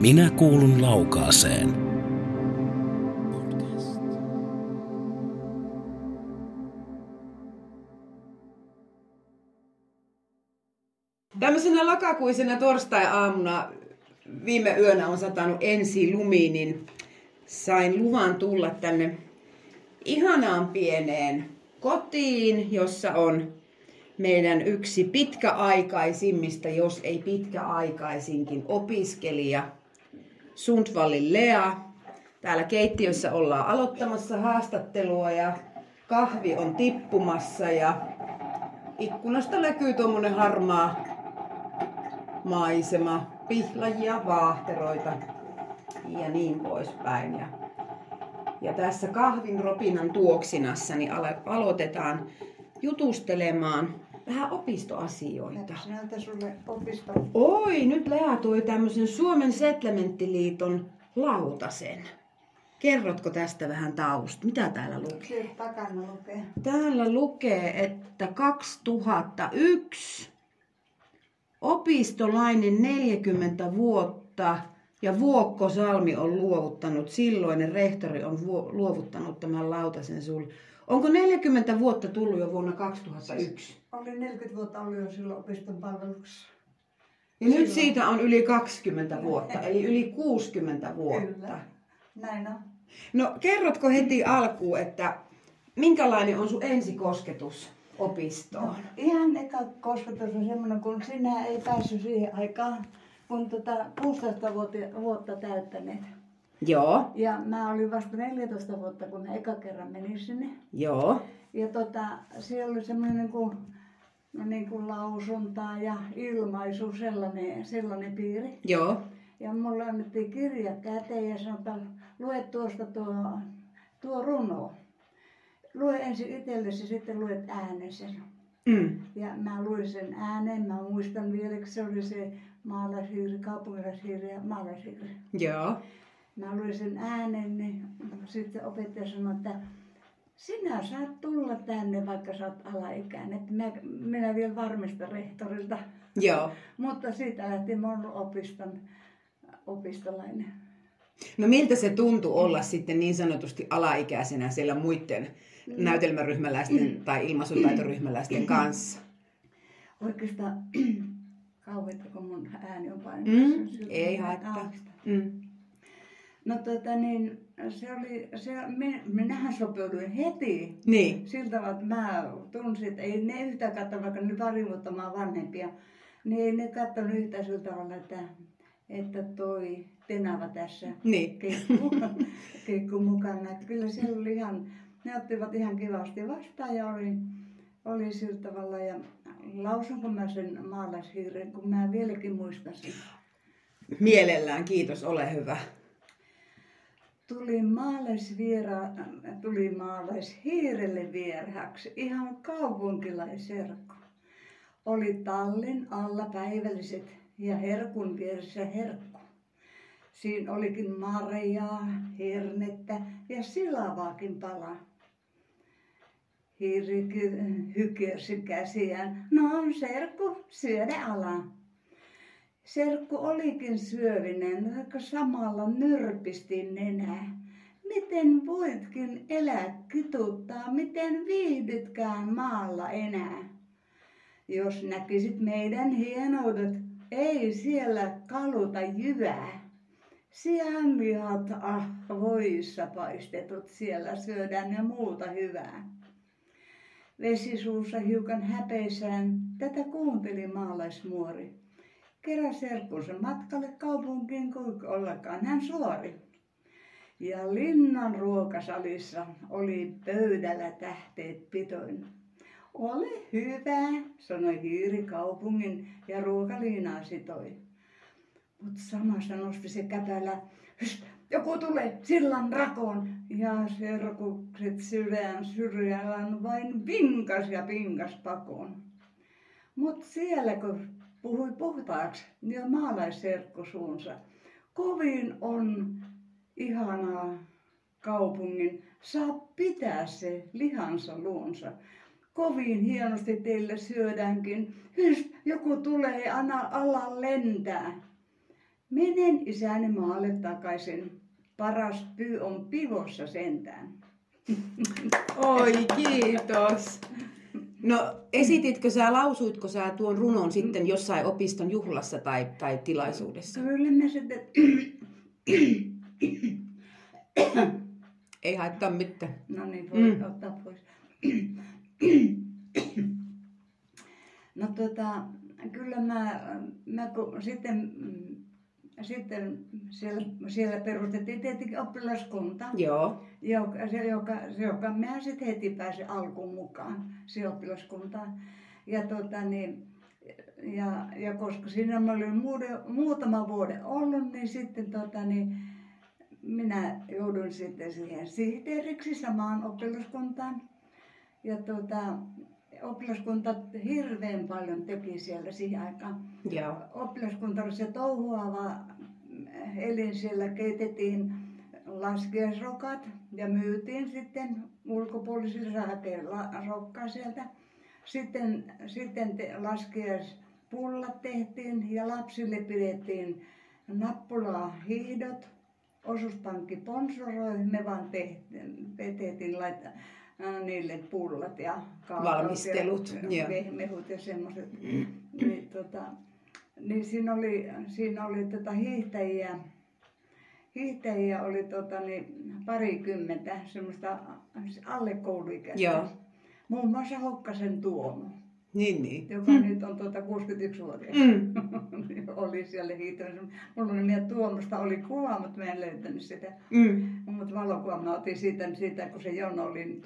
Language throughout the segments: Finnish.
Minä kuulun laukaaseen. Tämmöisenä lokakuisena torstai-aamuna viime yönä on satanut ensi lumi, niin sain luvan tulla tänne ihanaan pieneen kotiin, jossa on meidän yksi pitkäaikaisimmista, jos ei pitkäaikaisinkin opiskelija, Sundvallin Lea. Täällä keittiössä ollaan aloittamassa haastattelua ja kahvi on tippumassa ja ikkunasta näkyy tuommoinen harmaa maisema, pihlajia, vaahteroita ja niin poispäin. Ja, ja tässä kahvin ropinan tuoksinassa niin aloitetaan jutustelemaan vähän opistoasioita. Näytä sulle opisto. Oi, nyt Lea toi tämmöisen Suomen Settlementtiliiton lautasen. Kerrotko tästä vähän tausta? Mitä täällä lukee? Siellä takana lukee. Täällä lukee, että 2001 opistolainen 40 vuotta ja Vuokko Salmi on luovuttanut, silloinen rehtori on luovuttanut tämän lautasen sulle. Onko 40 vuotta tullut jo vuonna 2001? Siis oli 40 vuotta ollut jo silloin opiston palveluksessa. Ja silloin. nyt siitä on yli 20 vuotta, eli yli 60 vuotta. Kyllä, näin on. No kerrotko heti alkuun, että minkälainen on sun ensikosketus opistoon? No, ihan eka kosketus on semmoinen, kun sinä ei päässyt siihen aikaan, kun tota 16 vuotta, vuotta täyttäneet. Joo. Ja mä olin vasta 14 vuotta, kun mä eka kerran menin sinne. Joo. Ja tota, siellä oli semmoinen niin kuin, no niin kuin lausunta ja ilmaisu, sellainen, sellainen piiri. Joo. Ja mulle annettiin kirja käteen ja sanotaan, lue tuosta tuo, tuo runo. Lue ensin itsellesi, sitten luet äänen sen. Mm. Ja mä luin sen äänen, mä muistan vielä, että se oli se maalaishiiri, kaupunkilaishiiri ja maalaishiiri. Joo luin sen äänen, niin sitten opettaja sanoi, että sinä saat tulla tänne, vaikka sä oot alaikäinen. Että mä, minä vielä varmistan rehtorilta. Joo. Mutta siitä lähti mun opiston, opistolainen. No miltä se tuntui olla sitten niin sanotusti alaikäisenä siellä muiden no. näytelmäryhmäläisten tai ilmaisutaitoryhmäläisten kanssa? Oikeastaan kauheita, kun mun ääni on painunut. Mm, ei haittaa. Mm. No tota niin, se oli, se, minähän sopeuduin heti. Niin. Siltä tavalla, että mä tunsin, että ei ne yhtään katso, vaikka ne pari vuotta mä vanhempia, niin ei ne katsonut yhtään sillä tavalla, että, että toi tenava tässä niin. keikku, keikku mukana. Että kyllä siellä oli ihan, ne ottivat ihan kivasti vastaan ja oli, oli sillä tavalla. Ja lausunko mä sen maalaishiiren, kun mä vieläkin muistan sen. Mielellään, kiitos, ole hyvä tuli maalaisviera, tuli maalaishiirelle vierhäksi ihan kaupunkilaiserkku. Oli tallin alla päivälliset ja herkun vieressä herkku. Siinä olikin marjaa, hernettä ja silavaakin pala. Hiiri hykersi käsiään. No serkku, syödä ala. Serkku olikin syövinen, vaikka samalla nyrpisti nenää. Miten voitkin elää kituttaa, miten viihdytkään maalla enää? Jos näkisit meidän hienoudet, ei siellä kaluta jyvää. Sianlihat, ah, voissa paistetut, siellä syödään ja muuta hyvää. Vesisuussa hiukan häpeisään, tätä kuunteli maalaismuori keräsi serkkunsa matkalle kaupunkiin kuin ollakaan hän suori. Ja linnan ruokasalissa oli pöydällä tähteet pitoin. Ole hyvä, sanoi hiiri kaupungin ja ruokaliinaa sitoi. Mut samassa nosti se käpällä, joku tulee sillan rakoon. Ja serkukset sydän syrjällään vain vinkas ja pinkas pakoon. Mut siellä kun puhui puhtaaksi ja maalaisserkku suunsa. Kovin on ihanaa kaupungin, saa pitää se lihansa luonsa. Kovin hienosti teille syödäänkin. Hyst, joku tulee, anna ala lentää. Menen isäni maalle takaisin. Paras pyy on pivossa sentään. Oi, kiitos. No esititkö sä, lausuitko sä tuon runon sitten jossain opiston juhlassa tai, tai tilaisuudessa? Kyllä mä sitten... Ei haittaa mitään. No niin, voi Mm. ottaa pois. no tota, kyllä mä, mä kun sitten, sitten siellä, siellä perustettiin tietenkin oppilaskunta, Joo. joka, se, joka, se, joka mä sitten heti pääsin alkuun mukaan siihen oppilaskuntaan. Ja, tota, niin, ja, ja koska siinä mä olin muuden, muutama vuoden ollut, niin sitten tota, niin, minä joudun sitten siihen sihteeriksi samaan oppilaskuntaan. Ja tota, oppilaskunta hirveän paljon teki siellä siihen aikaan. Joo. Oppilaskunta oli se touhuava elin, siellä keitettiin laskiaisrokat ja myytiin sitten ulkopuolisille rokkaa sieltä. Sitten, sitten te, laskiaispullat tehtiin ja lapsille pidettiin nappulaa hiihdot. Osuuspankki sponsoroi, me vaan tehtiin, tehtiin laittaa niille pullat ja Valmistelut, ja me- mehut ja semmoiset. niin, tota, niin siinä oli, siinä oli tota hiihtäjiä, hiihtäjiä oli tota, niin, parikymmentä, semmoista alle kouluikäistä. Joo. Muun muassa Hokkasen Tuomo, Niin, niin. joka mm. nyt on tuota 61-vuotias. Mm. oli siellä hiihtämässä. Mulla oli meidän Tuomosta oli kuva, mutta mä en löytänyt sitä. Mm. Mutta valokuva mä otin siitä, siitä kun se Jono oli niin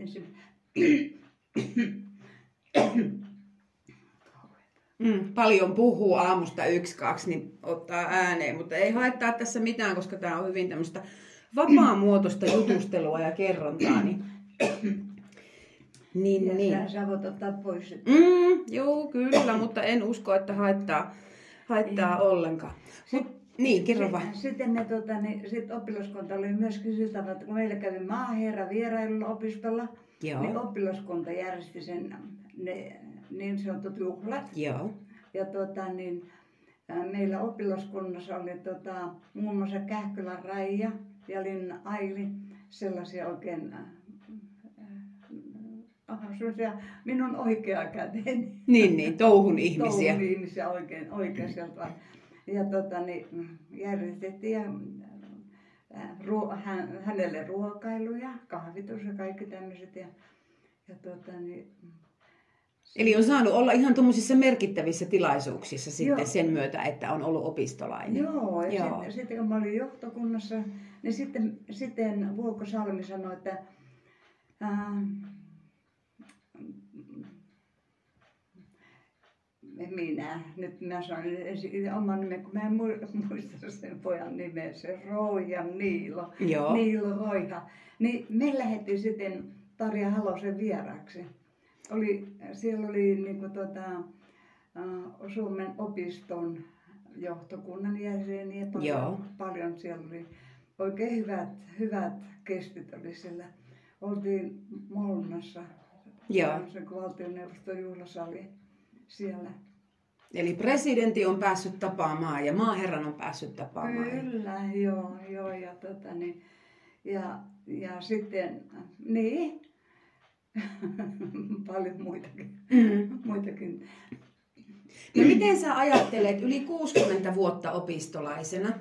ensin. Mm. Paljon puhuu aamusta yksi, kaksi, niin ottaa ääneen, mutta ei haittaa tässä mitään, koska tämä on hyvin tämmöistä vapaamuotoista jutustelua ja kerrontaa. Niin, niin, Ja niin. sä, voit ottaa pois sit. Mm, joo, kyllä, mutta en usko, että haittaa, haittaa ollenkaan. Mut, niin, kerro vaan. Sitten me tota, niin, sit oppilaskunta oli myös kysyttävä, että kun meillä kävi maaherra vierailulla opistolla, Joo. niin oppilaskunta järjesti sen ne niin sanotut juhlat. Joo. Ja tota, niin, meillä oppilaskunnassa oli tota, muun muassa Kähkylän Raija ja Linna Aili, sellaisia oikein sellaisia minun oikea käteni Niin, niin, touhun ihmisiä. touhun ihmisiä oikein, oikein sieltä. Ja tota, niin, mm, järjestettiin ja, ää, ruo, hän, hänelle ruokailuja, kahvitus ja kaikki tämmöiset. Ja, ja tota, niin, Eli on saanut olla ihan tuommoisissa merkittävissä tilaisuuksissa sitten Joo. sen myötä, että on ollut opistolainen. Joo, ja Joo. Sitten, sitten kun mä olin johtokunnassa, niin sitten, sitten Vuokko Salmi sanoi, että ää, minä, nyt mä sanon oman nimen, kun mä en mu- muista sen pojan nimeä, se Roija Niilo, Joo. Niilo Roiha. Niin me lähdettiin sitten Tarja Halosen vieraksi. Oli, siellä oli niin tuota, äh, Suomen opiston johtokunnan jäseniä paljon, Joo. paljon siellä oli oikein hyvät, hyvät kestit oli siellä. Oltiin Molnassa, Joo. se valtioneuvoston juhlasali siellä. Eli presidentti on päässyt tapaamaan ja maaherran on päässyt tapaamaan. Kyllä, joo, joo, ja tota niin, ja, ja sitten, niin, paljon muitakin, Mm. muitakin. No miten sä ajattelet yli 60 vuotta opistolaisena?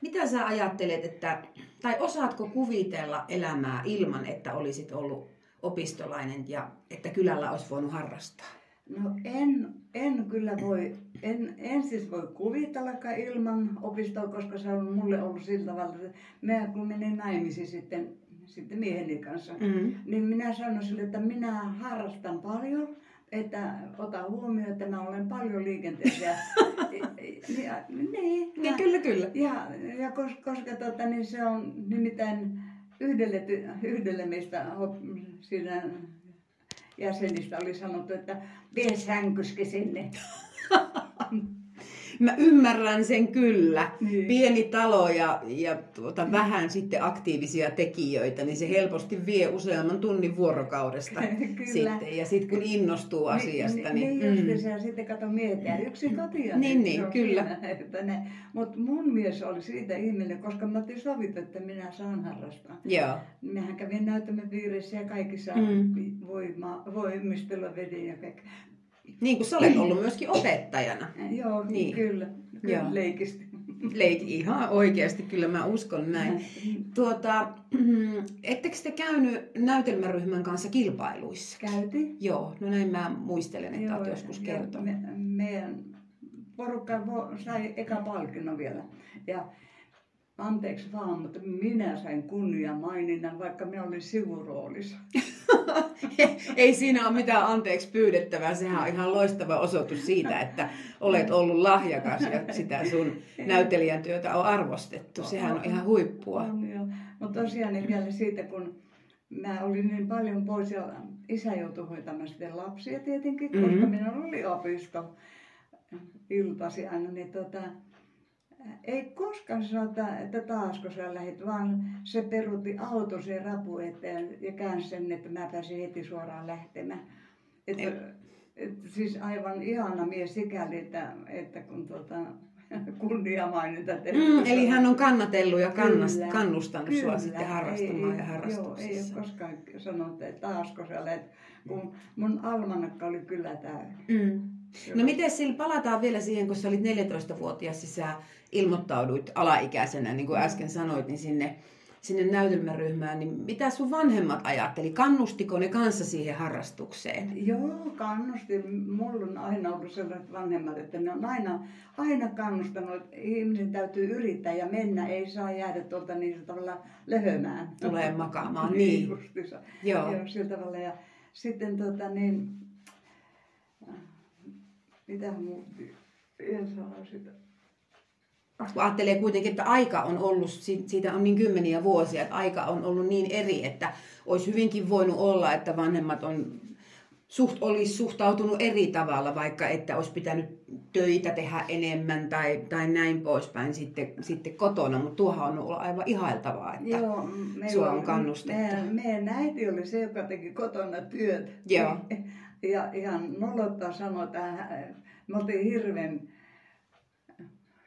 Mitä sä ajattelet, että, tai osaatko kuvitella elämää ilman, että olisit ollut opistolainen ja että kylällä olisi voinut harrastaa? No en, en kyllä voi, en, en siis voi kuvitellakaan ilman opistoa, koska se on mulle ollut sillä tavalla, että mä kun menin naimisiin sitten, sitten mieheni kanssa, Mm. niin minä sanoin sille, että minä harrastan paljon, että ota huomioon, että mä olen paljon liikenteessä. Ja, ja, niin, Niin kyllä, kyllä. ja, ja koska, koska tota, niin se on nimittäin yhdelle, yhdelle meistä siinä jäsenistä oli sanottu, että vie sänkyski sinne. Mä ymmärrän sen kyllä. Niin. Pieni talo ja, ja tuota, vähän sitten aktiivisia tekijöitä, niin se helposti vie useamman tunnin vuorokaudesta. Kyllä. sitten. Ja sitten kun innostuu asiasta, niin... Niin, niin mm. sitten kato miettiä yksin kotia. Niin, niin, kyllä. mutta mun mies oli siitä ihminen, koska mä otin sovittu, että minä saan harrastaa. Joo. Mehän kävin näyttämään piirissä ja kaikissa Mm. mm. voima, voimistella vedin ja kaikki. Niin kuin sä olet ollut myöskin opettajana. Joo, Niin. niin. kyllä. Kyllä Joo. leikisti. Leik ihan oikeasti, kyllä mä uskon näin. Tuota, ettekö te käynyt näytelmäryhmän kanssa kilpailuissa? Käytiin. Joo, no näin mä muistelen, että olet Joo, joskus joo, kertonut. Me, meidän porukka sai eka palkinnon vielä. Ja anteeksi vaan, mutta minä sain kunnia maininnan, vaikka minä olin sivuroolissa. Ei siinä ole mitään anteeksi pyydettävää, sehän on ihan loistava osoitus siitä, että olet ollut lahjakas ja sitä sun näyttelijän työtä on arvostettu. Sehän on ihan huippua. Mutta tosiaan niin vielä siitä, kun mä olin niin paljon pois ja isä joutui hoitamaan sitten lapsia tietenkin, koska Mhm. mm-hmm. minä oli opisto iltasi aina, niin tota, ei koskaan sanota, että taasko sä lähit, vaan se peruutti auto se rapu eteen ja käänsi sen, että mä pääsin heti suoraan lähtemään. Että, et, siis aivan ihana mies sikäli, että, että kun tota, kunniamaininta Mm, eli hän on kannatellut ja kannast, Kyllä, kannustanut sua kyllä. sitten harrastamaan ei, ja harrastuksissa. Joo, ei ole koskaan sanonut, että taasko sä olet, kun mun almanakka oli kyllä täynnä. Mm. No miten sillä palataan vielä siihen, kun sä olit 14-vuotias ja sä ilmoittauduit alaikäisenä, niin kuin äsken sanoit, niin sinne, sinne näytelmäryhmään, niin mitä sun vanhemmat ajatteli? Kannustiko ne kanssa siihen harrastukseen? Joo, kannusti. Mulla on aina ollut sellaiset vanhemmat, että ne on aina, aina kannustanut, että ihmisen täytyy yrittää ja mennä, ei saa jäädä tuolta niin tavalla lehömään. Tulee makaamaan, niin. Joo. Joo, sillä tavalla. Ja sitten tota niin, mitä muu vielä sanoa sitä. Kun ajattelee kuitenkin, että aika on ollut, si- siitä on niin kymmeniä vuosia, että aika on ollut niin eri, että olisi hyvinkin voinut olla, että vanhemmat on suht, olisi suhtautunut eri tavalla, vaikka että olisi pitänyt töitä tehdä enemmän tai, tai näin poispäin sitten, sitten kotona, mutta tuohan on ollut aivan ihailtavaa, että Joo, meillä sua on kannustettu. Meidän, meidän äiti oli se, joka teki kotona työt. Joo. Ja ihan nolottaa sanoa, että hän- me oltiin hirveän,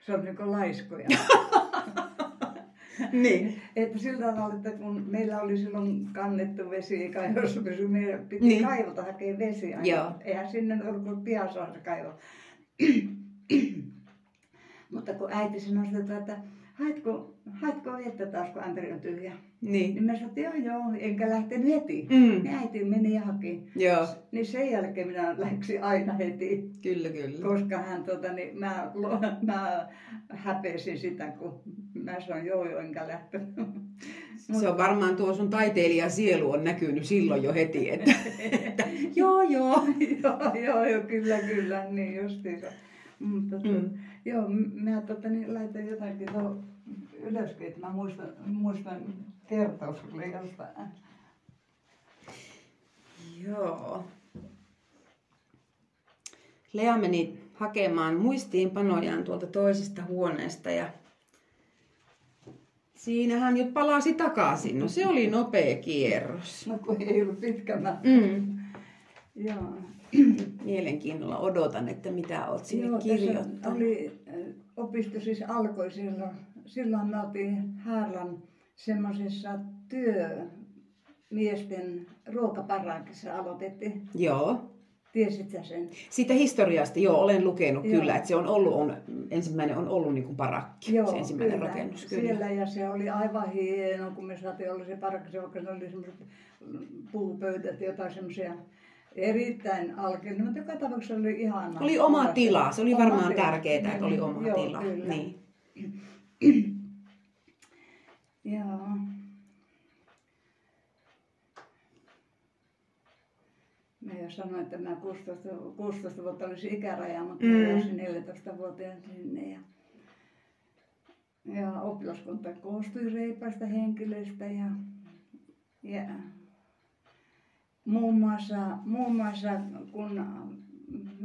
se on niin kuin laiskoja. niin. Että sillä tavalla, että kun meillä oli silloin kannettu vesi kaivossa, pysy, meidän piti Niin. kaivolta hakea vesi aina. Joo. Eihän sinne ollut kuin piasaa se kaivo. Mutta kun äiti sanoi sitä, että haetko, haetko vettä taas, kun ämpäri on tyhjä. Niin. Niin mä sanoin, että joo joo, enkä lähtenyt heti. Mm. Niin äiti meni ja haki. Joo, Niin sen jälkeen minä läksin aina heti, kyllä kyllä. koska hän tota, niin mä, mä häpesin sitä, kun mä sanoin joo joo, enkä lähtenyt. Se on varmaan tuo sun taiteilija sielu on näkynyt silloin jo heti, että, että joo joo. joo, joo, joo, kyllä, kyllä, niin justiinsa. Mutta Mm. mm. joo, mä tota, niin, laitan jotakin tuohon ylöskin, että mä muistan, muistan kertoa sulle jostain. Joo. Lea meni hakemaan muistiinpanojaan tuolta toisesta huoneesta ja siinä hän nyt palasi takaisin. No se oli nopea kierros. No kun ei ollut pitkä mä. Mm. Joo. Mielenkiinnolla odotan, että mitä oot sinne Joo, kirjoittanut. oli, opisto siis alkoi silloin, silloin me oltiin Härlan semmoisessa työmiesten ruokaparakissa aloitettiin. Joo. Tiesit sä sen? Siitä historiasta, joo, olen lukenut Joo. kyllä, että se on ollut, on, ensimmäinen on ollut niin kuin parakki, se ensimmäinen rakennus. Kyllä. Siellä ja se oli aivan hieno, kun me saatiin olla se parakki, se oli semmoiset puupöytät ja jotain semmoisia erittäin alkeellinen, mutta joka tapauksessa oli ihana. Oli oma tila, se oli Oma varmaan tärkeää, että oli oma Joo, tila. Kyllä. Niin. Joo. Mä jo sanoin, että mä 16, 16 vuotta olisi ikäraja, mutta Mm. mä pääsin 14 vuoteen sinne. Ja, ja oppilaskunta koostui reipäistä henkilöistä ja, ja muun, muassa, muun muassa kun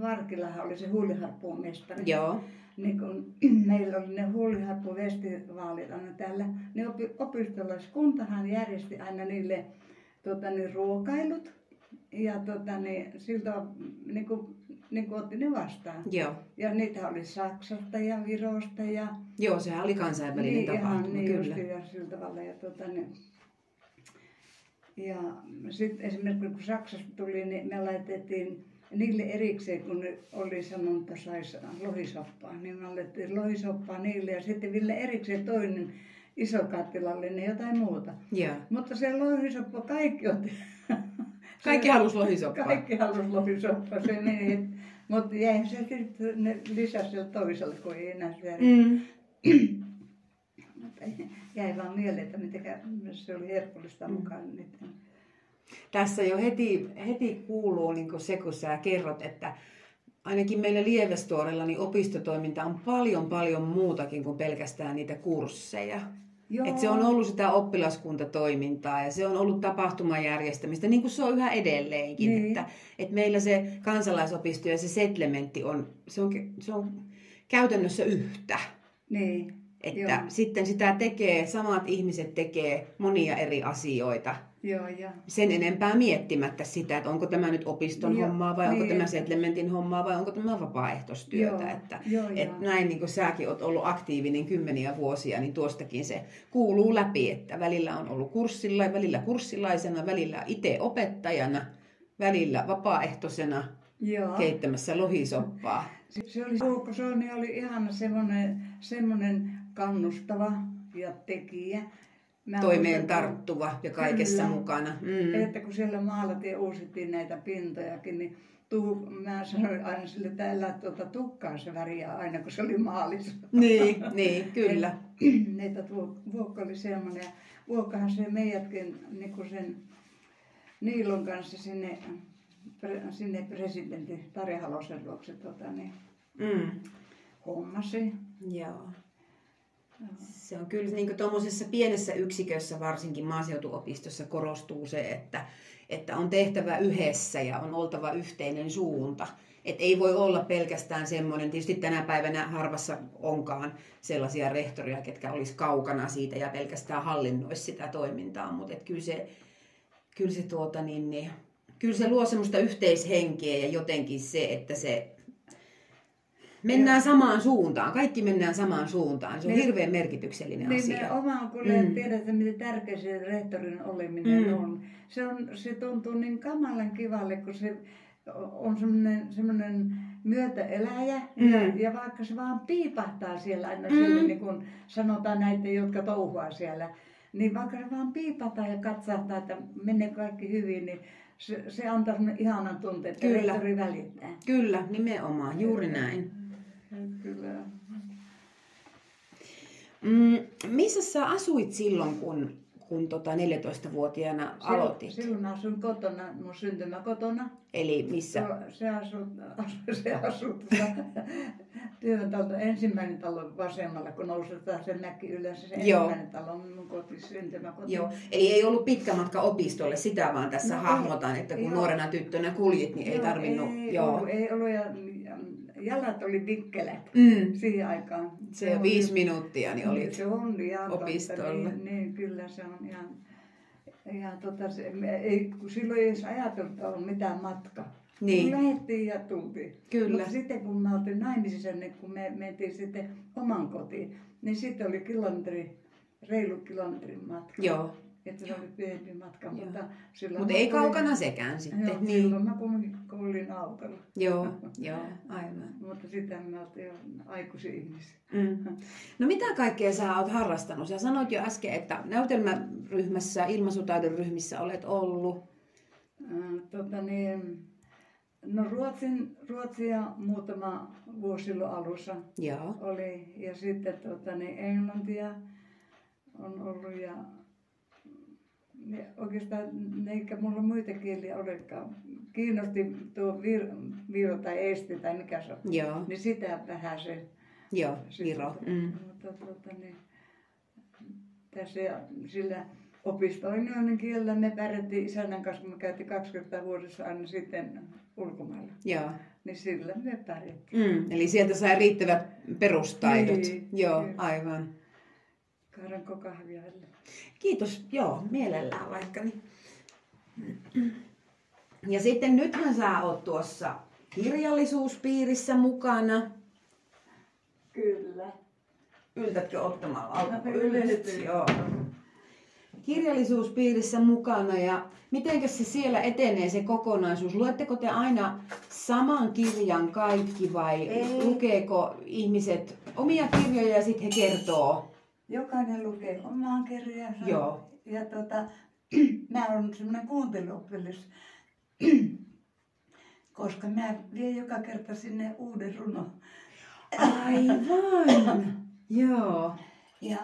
Varkilahan oli se huuliharppuun mestari. Joo. Niin kun meillä oli ne huuliharppuvestivaalit aina täällä, niin opi, opistolaiskuntahan järjesti aina niille tota, niin, ruokailut. Ja tota, niin, siltä niin kuin, niin kuin otti ne vastaan. Joo. Ja niitä oli Saksasta ja Virosta ja Joo, sehän oli kansainvälinen niin, tapahtuma, ihan, niin kyllä. Just, ja sillä tavalla. Ja, tota, niin, ja sitten esimerkiksi kun Saksasta tuli, niin me laitettiin niille erikseen, kun ne oli sanonut, että saisi lohisoppaa, niin me laitettiin lohisoppaa niille ja sitten Ville erikseen toinen iso kattilallinen jotain muuta. Joo. Mutta se lohisoppa kaikki otti. Kaikki Se- halus lohisoppaa. Kaikki halus lohisoppaa. Se meni, et- mutta jäi se sitten, ne lisäsi sille toiselle, kun ei enää syödä. Mm. Jäi vaan mieleen, että mitenkä se oli herkullista Mm. mukaan. Nyt. Tässä jo heti, heti kuuluu niin se, kun sä kerrot, että ainakin meillä Lievestuorella niin opistotoiminta on paljon paljon muutakin kuin pelkästään niitä kursseja. Joo. Et se on ollut sitä oppilaskuntatoimintaa ja se on ollut tapahtumajärjestämistä, niin kuin se on yhä edelleenkin. Niin. Että, että meillä se kansalaisopisto ja se settlementti on, se on, se on käytännössä yhtä. Niin. Että Joo. sitten sitä tekee, samat ihmiset tekee monia eri asioita Joo, ja sen enempää miettimättä sitä, että onko tämä nyt opiston Joo, hommaa vai onko niin. tämä settlementin hommaa vai onko tämä vapaaehtoistyötä. Joo, että, joo, et joo. näin niin kuin säkin olet ollut aktiivinen kymmeniä vuosia, niin tuostakin se kuuluu läpi, että välillä on ollut kurssilla, välillä kurssilaisena, välillä itse opettajana, välillä vapaaehtoisena Joo. keittämässä lohisoppaa. Se, se oli, Soini oli ihan semmoinen, semmoinen kannustava ja tekijä. Mä Toimeen tarttuva ja kaikessa Kyllä. mukana. Mm. Että kun siellä maalattiin uusittiin näitä pintojakin, niin tuu, mä sanoin aina sille, että älä tuota tukkaa se väriä aina, kun se oli maalissa. Niin, niin, kyllä. Että tuo Vuokka oli semmoinen. Ja Vuokkahan se meidätkin niin kuin sen Niilon kanssa sinne, sinne presidentti Tarja Halosen luokse tota, niin, Mm. hommasi. Joo. Se on kyllä niin tuommoisessa pienessä yksikössä, varsinkin maaseutuopistossa, korostuu se, että, että on tehtävä yhdessä ja on oltava yhteinen suunta. Et ei voi olla pelkästään semmoinen, tietysti tänä päivänä harvassa onkaan sellaisia rehtoria, ketkä olisi kaukana siitä ja pelkästään hallinnoisi sitä toimintaa, mutta et kyllä se, kyllä se, tuota, niin, niin, kyllä se luo semmoista yhteishenkeä ja jotenkin se, että se mennään samaan suuntaan, kaikki mennään samaan suuntaan. Se on Niin. hirveän merkityksellinen Niin asia. me omaan kun Mm. tiedätte, miten tärkeä se rehtorin oleminen Mm. on. Se, on. se tuntuu niin kamalan kivalle, kun se on semmoinen, semmoinen myötäeläjä. Mm. Ja, ja vaikka se vaan piipahtaa siellä aina Mm. siellä, niin kuin sanotaan näitä, jotka touhuaa siellä. Niin vaikka se vaan piipahtaa ja katsahtaa, että menee kaikki hyvin, niin se, se antaa ihanan tunteen, että Kyllä. rehtori välittää. Kyllä, nimenomaan, juuri näin. Kyllä. Mm, missä sä asuit silloin, kun, kun tota 14-vuotiaana aloitit? Silloin mä asuin kotona, mun syntymäkotona. Eli missä? Se, se asuu, se tuossa työtalto, ensimmäinen talo vasemmalla, kun nousetaan se mäki ylös. Se Joo. ensimmäinen talo on minun koti, syntymäkoti. Joo, eli ei ollut pitkä matka opistolle, sitä vaan tässä No hahmotan, että kun joo. nuorena tyttönä kuljit, niin ei Joo, tarvinnut. Ei, joo. Ollut, ei ollut, ja jalat oli vikkelät Mm, siihen aikaan. se on viisi minuuttia, niin olit. Se on ihan totta, opistolla. Niin, niin, kyllä se on ihan, ihan tota, se, me, ei, kun silloin ei edes ajateltu, että on mitään matkaa. Niin. Lähettiin ja tultiin. Kyllä. Mutta sitten kun me oltiin naimisissa, niin kun me mentiin sitten oman kotiin, niin sitten oli kilometri, reilu kilometrin matka. Joo, Että se oli pienempi matka, Joo. mutta silloin mutta ei kaukana sekään sitten. Joo, niin. silloin mä kuljin autolla. Joo, joo, aivan. Mutta sitten me oltiin jo aikuisia ihmisiä. Mm. No mitä kaikkea sä oot harrastanut? Sä sanoit jo äsken, että näytelmäryhmässä, ilmaisutaidon ryhmissä olet ollut. Ää, Tota niin, no Ruotsin, Ruotsia muutama vuosi silloin alussa Joo. oli ja sitten tota niin, Englantia on ollut ja, ja oikeastaan eikä mulla muita kieliä olekaan. Kiinnosti tuo vir, Viro tai Eesti tai mikä se on. Joo, Niin sitä vähän se. joo, sitten- Viro. Mm. Mutta tota niin, tässä sillä opistoinnin kielellä me pärjättiin isännän kanssa, kun me käytiin 20 vuodessa aina sitten ulkomailla. Joo, niin sillä me pärjättiin. Mm, eli sieltä sai riittävät perustaidot. Niin, Joo, kyllä. aivan. Kaaranko kahvia välillä? Kiitos, joo, mielellään vaikka. Niin. Ja sitten nythän sä oot tuossa kirjallisuuspiirissä mukana. Kyllä. Yltätkö ottamaan alkuun? yllätyin. Joo. Kirjallisuuspiirissä mukana ja miten se siellä etenee se kokonaisuus? Luetteko te aina saman kirjan kaikki vai Ei. lukeeko ihmiset omia kirjoja ja sitten he kertoo? Jokainen lukee omaa kirjansa. Joo. Ja tota, mä oon semmoinen kuunteluoppilas, koska mä vien joka kerta sinne uuden runon. Aivan. Joo. Ja,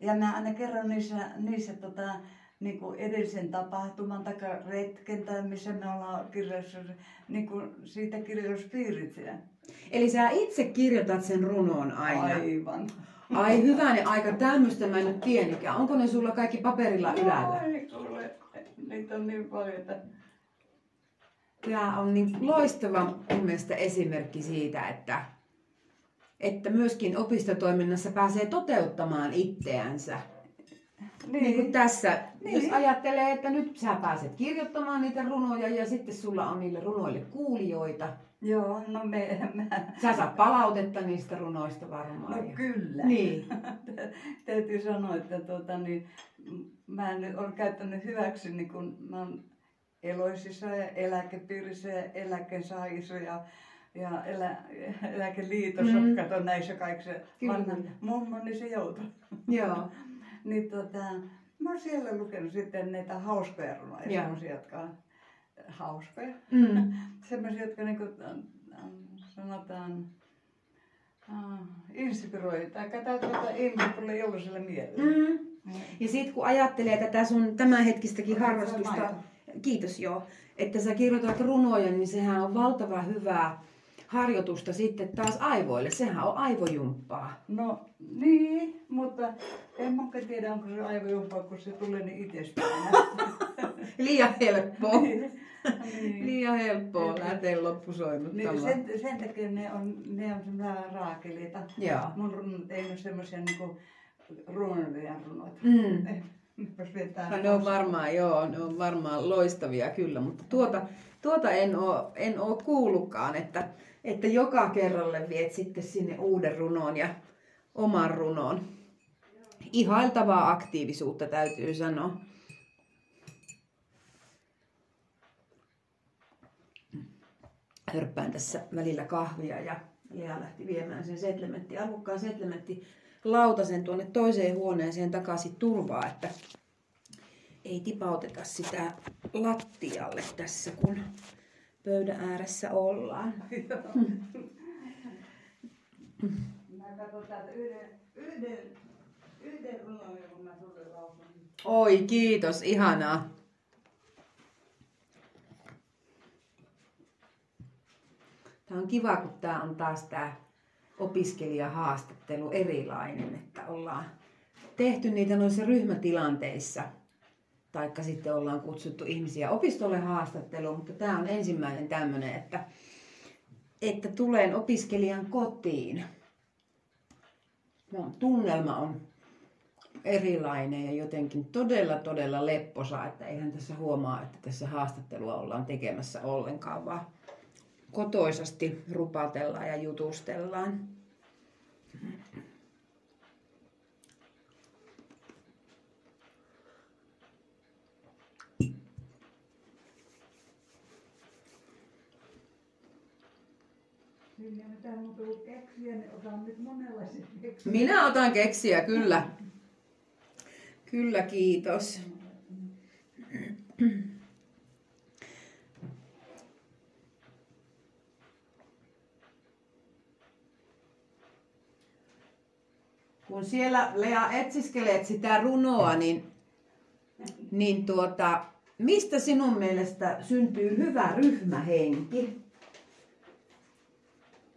ja mä aina kerron niissä, niissä tota, niin kuin edellisen tapahtuman tai retken tai missä me ollaan kirjassa, niin kuin siitä kirjallisuuspiirit. Eli sä itse kirjoitat sen runon aina. Aivan. Ai hyvänen aika, tämmöistä mä en nyt tiennytkään. Onko ne sulla kaikki paperilla ylällä? Ai, kuule, niitä on niin paljon, että Tämä on niin loistava mun mielestä esimerkki siitä, että, että myöskin opistotoiminnassa pääsee toteuttamaan itseänsä. Niin. niin kuin tässä, niin. jos ajattelee, että nyt sä pääset kirjoittamaan niitä runoja ja sitten sulla on niille runoille kuulijoita. Joo, no me, mä, Sä saat palautetta niistä runoista varmaan. no ja- kyllä. Niin. Täytyy sanoa, että tuota, niin, mä nyt olen käyttänyt hyväksi, niin kun mä oon eloisissa ja eläkepiirissä ja eläkesaajissa ja, ja elä, eläkeliitossa, Mm. kato näissä kaikissa. Kyllä. Vanha mummo, niin se joutui. Joo. niin tota, mä oon siellä lukenut sitten näitä hauskoja runoja, semmoisia, jotka on hauskoja. Mm. Semmoisia, jotka niinku, ähm, ähm, sanotaan, äh, inspiroi, tai täytyy inspiroi jolloiselle mielelle. Mm. Mm. Ja sitten kun ajattelee tätä sun tämänhetkistäkin harrastusta, kiitos joo, että sä kirjoitat runoja, niin sehän on valtava hyvää harjoitusta sitten taas aivoille. Sehän on aivojumppaa. No niin, mutta en mä tiedä, onko se aivan jompaa, kun se tulee niin itsestään. Liian helppoa. Niin. Liian helppoa Niin. lähteä Niin, loppusoinnuttamaan. sen, sen takia ne on, ne on semmoisia raakeleita. Joo. Mun runot ei ole semmoisia niinku runoilijan runot. Mm. No, ne on varmaan, joo, ne on varmaan loistavia kyllä, mutta tuota, tuota en oo, en oo kuullutkaan, että, että joka kerralle viet sitten sinne uuden runon ja oman runon. Ihailtavaa aktiivisuutta täytyy sanoa. Hörppään tässä välillä kahvia ja Lea lähti viemään sen setlementti, arvokkaan setlementti lautasen tuonne toiseen huoneeseen takaisin turvaa, että ei tipauteta sitä lattialle tässä, kun pöydän ääressä ollaan. Mä katson täältä yhden, yhden, yhden kun mä. Oi, kiitos, ihanaa. Tämä on kiva, kun tämä on taas tämä opiskelijahaastattelu erilainen, että ollaan tehty niitä noissa ryhmätilanteissa, taikka sitten ollaan kutsuttu ihmisiä opistolle haastatteluun, mutta tämä on ensimmäinen tämmöinen, että, että tulen opiskelijan kotiin. No, tunnelma on erilainen ja jotenkin todella, todella lepposa, että eihän tässä huomaa, että tässä haastattelua ollaan tekemässä ollenkaan, vaan kotoisasti rupatellaan ja jutustellaan. Keksiä, niin otan nyt. Minä otan keksiä, kyllä. Kyllä, kiitos. Kun siellä Lea etsiskelet sitä runoa, niin, niin tuota, mistä sinun mielestä syntyy hyvä ryhmähenki?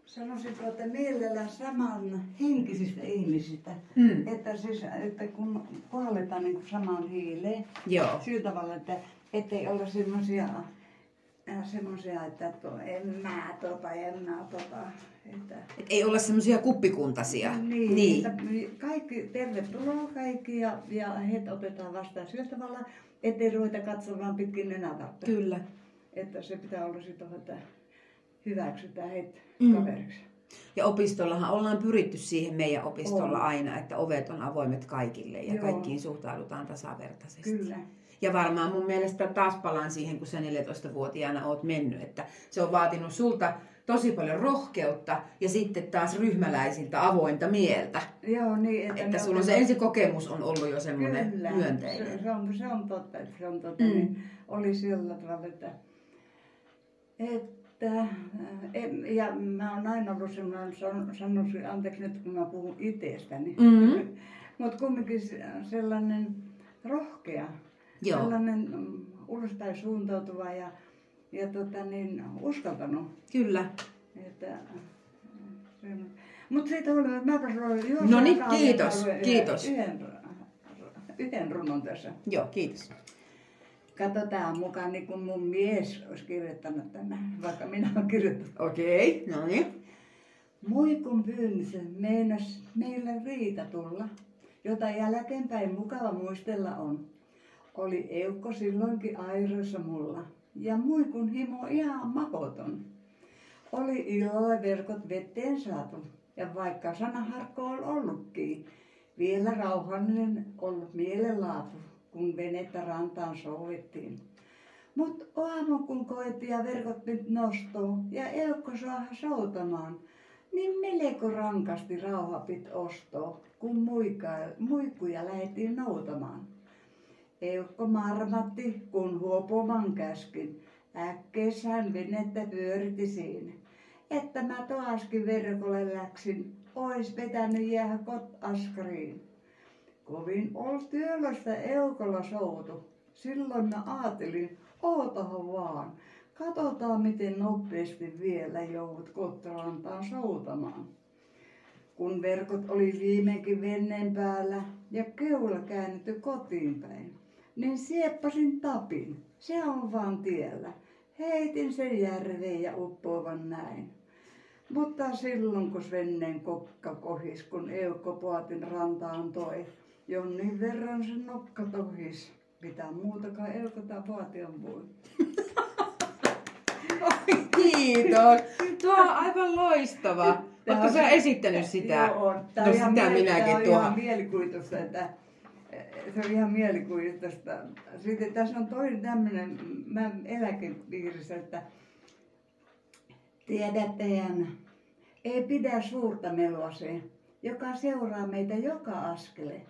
Sanoisinko, että mielellään saman henkisistä ihmisistä. Mm. Että, siis, että kun puhalletaan niin kuin samaan hiileen, Joo. sillä tavalla, että ettei olla semmoisia semmoisia, että to, en mä tota, en mä tota. Että, Et ei olla semmoisia kuppikuntasia. niin, niin. Että kaikki, tervetuloa kaikki ja, ja heitä otetaan vastaan sillä tavalla, ettei ruveta katsomaan pitkin nenävartta. Kyllä. Että se pitää olla sitten, että hyväksytään heitä Mm. kaveriksi. Ja opistollahan ollaan pyritty siihen meidän opistolla On. aina, että ovet on avoimet kaikille ja Joo. kaikkiin suhtaudutaan tasavertaisesti. Kyllä. Ja varmaan mun mielestä taas palaan siihen, kun sä 14-vuotiaana oot mennyt, että se on vaatinut sulta tosi paljon rohkeutta ja sitten taas ryhmäläisiltä avointa mieltä. Joo, niin. Että, Että sulla on se otetaan- ensikokemus on ollut jo semmoinen Kyllä, myönteinen. Se, se, on, se on totta, että se on totta. Mm. Niin oli sillä tavalla, että, että en- ja mä oon aina ollut semmoinen, san- sanoisin, anteeksi nyt kun mä puhun itsestäni, Mhm. mutta kumminkin se- sellainen rohkea, Joo. sellainen mm, ulospäin suuntautuva ja, ja tota niin, uskaltanut. Kyllä. Että, mutta siitä huolimatta, mä olen jo No niin, kiitos, kiitos. Yhden, yhden runon tässä. Joo, kiitos. Katsotaan mukaan niin kuin mun mies olisi kirjoittanut tämän, vaikka minä olen kirjoittanut. Okei, no niin. Muikun pyynnissä meinas meillä riita tulla, jota jälkeenpäin mukava muistella on. Oli eukko silloinkin airoissa mulla, ja muikun himo ihan makoton. Oli illalla verkot vetteen saatu, ja vaikka sanaharkko on ollutkin, vielä rauhallinen ollut mielenlaatu, kun venettä rantaan souvittiin. Mut aamu kun koitti ja verkot nyt nostoo ja eukko saa soutamaan, niin melko rankasti rauha pit ostoo, kun muikkuja lähdettiin noutamaan. Eukko marmatti, kun huopoman käskin, äkkeessään venettä pyöritti siinä. Että mä taaskin verkolle läksin, ois vetänyt jäädä kot askariin. Kovin ol työlästä eukolla soutu. Silloin mä ajattelin, ootahan vaan. Katsotaan miten nopeasti vielä joudut kottarantaan soutamaan. Kun verkot oli viimeinkin venneen päällä ja keula käännetty kotiin päin, niin sieppasin tapin. Se on vaan tiellä. Heitin sen järveen ja uppoavan näin. Mutta silloin kun Svenneen kokka kohis, kun eukko puotin rantaan toi, jonnin verran se nokka tohis. Mitä muutakaan eukko tai puotion voi. Kiitos. Tuo on aivan loistava. Oletko on- sä esittänyt sitä? Joo, on. Tää No on sitä minäkin tää on tuohon. ihan mielikuvitusta, että se on ihan mielikuvitusta. Sitten tässä on toinen tämmöinen, mä eläkepiirissä, että tiedättehän, ei pidä suurta melua se, joka seuraa meitä joka askele.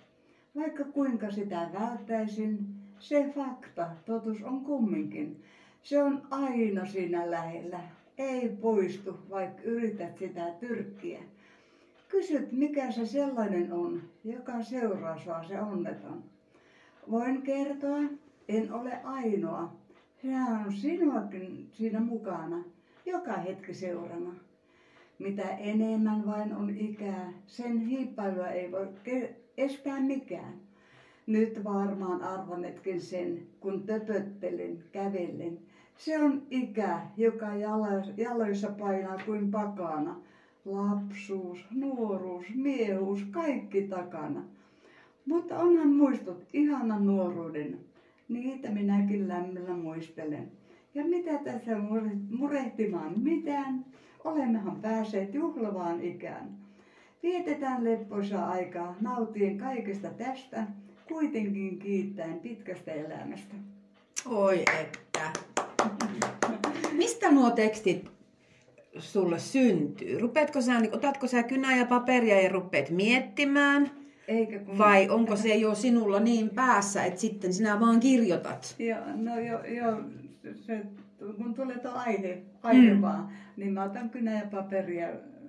Vaikka kuinka sitä välttäisin, se fakta, totuus on kumminkin. Se on aina siinä lähellä. Ei poistu, vaikka yrität sitä tyrkkiä. Kysyt, mikä se sellainen on, joka seuraa sua se onneton. Voin kertoa, en ole ainoa. Sehän on sinuakin siinä mukana, joka hetki seurana. Mitä enemmän vain on ikää, sen hiippailua ei voi estää mikään. Nyt varmaan arvannetkin sen, kun töpöttelen, kävellen. Se on ikä, joka jaloissa painaa kuin pakana. Lapsuus, nuoruus, miehuus, kaikki takana. Mutta onhan muistot ihanan nuoruuden. Niitä minäkin lämmöllä muistelen. Ja mitä tässä mure- murehtimaan mitään? Olemmehan päässeet juhlavaan ikään. Vietetään leppoisa aikaa, nautien kaikesta tästä, kuitenkin kiittäen pitkästä elämästä. Oi että. Mistä nuo tekstit sulle syntyy? Rupeatko sä, niin otatko sä kynää ja paperia ja rupeat miettimään? Eikä kun... Vai onko se jo sinulla niin päässä, että sitten sinä vaan kirjoitat? Joo, no joo, jo, se, kun tulee tuo aihe, aihe Mm. vaan, niin mä otan kynä ja paperia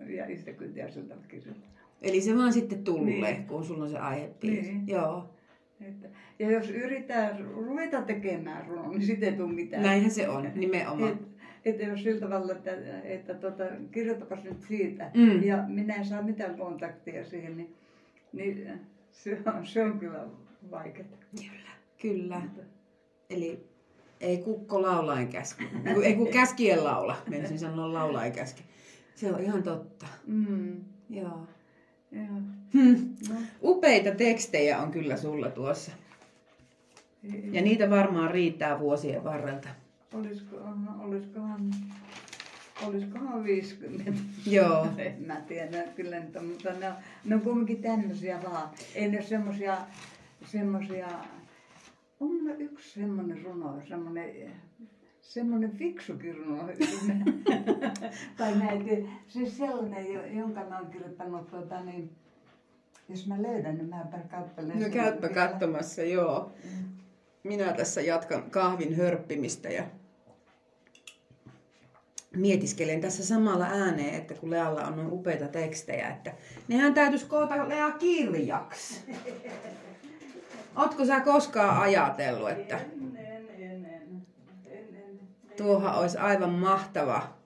ja istekyntiä siltä kirjoittaa. Eli se vaan sitten tulee, Niin. kun sulla on se aihepiiri. Niin. Joo. Että, ja jos yrittää ruveta tekemään runon, niin sitten ei tule mitään. Näinhän se on, nimenomaan. Et, että jos sillä tavalla, että, että tota, kirjoitapas nyt siitä, Mm. ja minä en saa mitään kontaktia siihen, niin, niin se, on, se on kyllä vaikeaa. Kyllä. Eli Ei kukko laula en käski. Ei kun- Ei kun käskien laula. Menisin sanoa laula ei käski. Se on ihan totta. Mm. Joo. Joo. Hmm. No, Upeita tekstejä on kyllä sulla tuossa. ei- Ja niitä varmaan riittää vuosien varrelta. Olisiko, olisikohan, olisikohan 50? Joo. En mä tiedä kyllä niitä, mutta ne on, ne on kuitenkin tämmöisiä vaan. Ei ne semmosia, semmosia, on yksi semmonen runo, semmonen, semmonen fiksukin runo. tai tiedä, siis sellainen, jo- jonka mä oon kirjoittanut, tuota, niin, jos mä löydän, niin mä katselen No käypä katsomassa, joo. Minä tässä jatkan kahvin hörppimistä ja mietiskelen tässä samalla ääneen, että kun Lealla on noin upeita tekstejä, että nehän täytyisi koota Lea kirjaksi. Ootko sä koskaan ajatellut, että tuohan olisi aivan mahtava,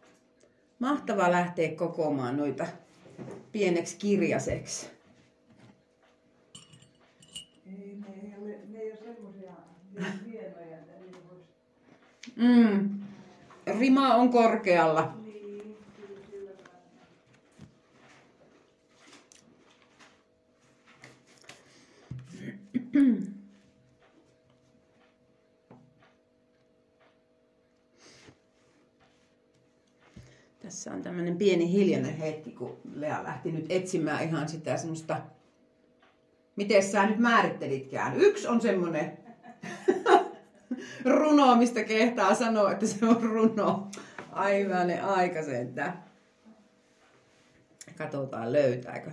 mahtava lähteä kokoamaan noita pieneksi kirjaseksi. Ei, ne ei ole, ne ei ole semmosia niin hienoja, että niitä voisi... Mm. Rima on korkealla. Tässä on tämmöinen pieni hiljainen hetki, kun Lea lähti nyt etsimään ihan sitä semmoista... Miten sä nyt määrittelitkään? Yksi on semmoinen runo, mistä kehtaa sanoa, että se on runo. Aivan ne aika sentään. Katsotaan löytääkö.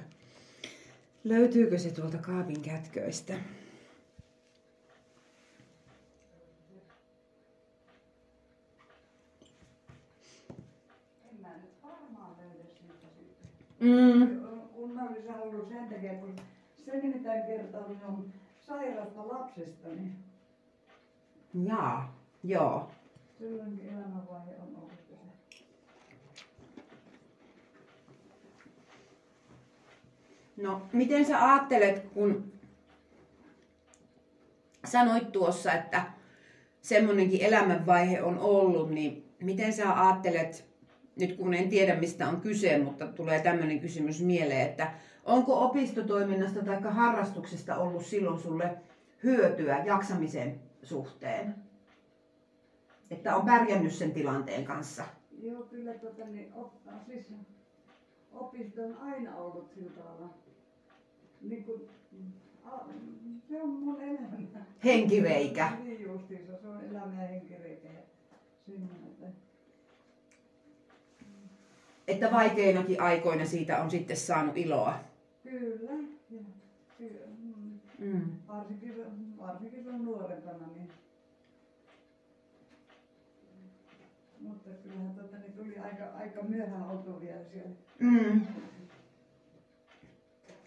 Löytyykö se tuolta kaapin kätköistä? Mm. Kun mä olisin ollut sen takia, kun se nimittäin kertoo minun sairaasta lapsestani. Jaa, joo. Silloinkin elämänvaihe on ollut se. No, miten sä ajattelet, kun sanoit tuossa, että semmoinenkin elämänvaihe on ollut, niin miten sä ajattelet, nyt kun en tiedä mistä on kyse, mutta tulee tämmöinen kysymys mieleen, että onko opistotoiminnasta tai harrastuksesta ollut silloin sulle hyötyä jaksamisen suhteen? Että on pärjännyt sen tilanteen kanssa. Joo, kyllä tota, niin, op, siis opisto on aina ollut sillä tavalla. Niin kuin, a, se on mun elämä. Henkireikä. Niin justiinsa, se on elämä ja henkireikä. Ja semmoinen, että vaikeinakin aikoina siitä on sitten saanut iloa. kyllä mm, varsinkin, varsinkin se on nuorempana. Niin. Mutta kyllähän tota, niin tuli aika, aika myöhään oltu vielä siellä. Mm.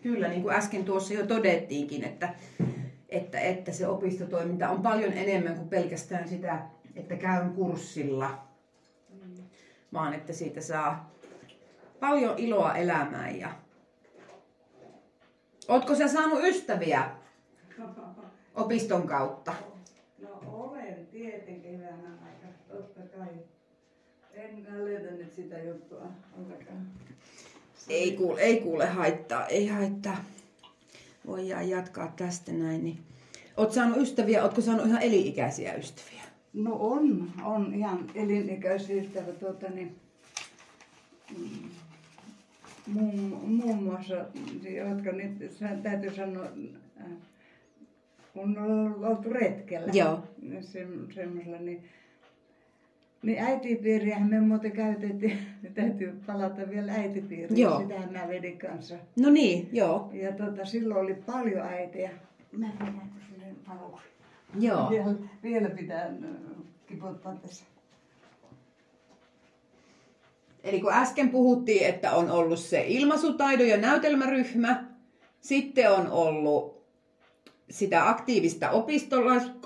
Kyllä, niin kuin äsken tuossa jo todettiinkin, että, että, että se opistotoiminta on paljon enemmän kuin pelkästään sitä, että käyn kurssilla, Mm. vaan että siitä saa paljon iloa elämään. Ja... Ootko sä saanut ystäviä opiston kautta? No olen tietenkin vähän aika, totta kai. En mä löydä nyt sitä juttua Ei kuule, ei kuule haittaa, ei haittaa. Voidaan jatkaa tästä näin. Niin. Oot saanut ystäviä, ootko saanut ihan elinikäisiä ystäviä? No on, on ihan elinikäisiä ystävä, tuota, niin, mm, muun, muun muassa, jotka nyt täytyy sanoa, äh, kun on oltu retkellä, Joo. se, semmoisella, niin, niin äitipiiriähän me muuten käytettiin, täytyy palata vielä äitipiiriin, Joo. sitähän mä vedin kanssa. No niin, joo. Ja tota, silloin oli paljon äitejä. Mä sinne paloksi. Joo. Vielä, vielä pitää äh, kiputtaa tässä. Eli kun äsken puhuttiin, että on ollut se ilmaisutaidon ja näytelmäryhmä, sitten on ollut sitä aktiivista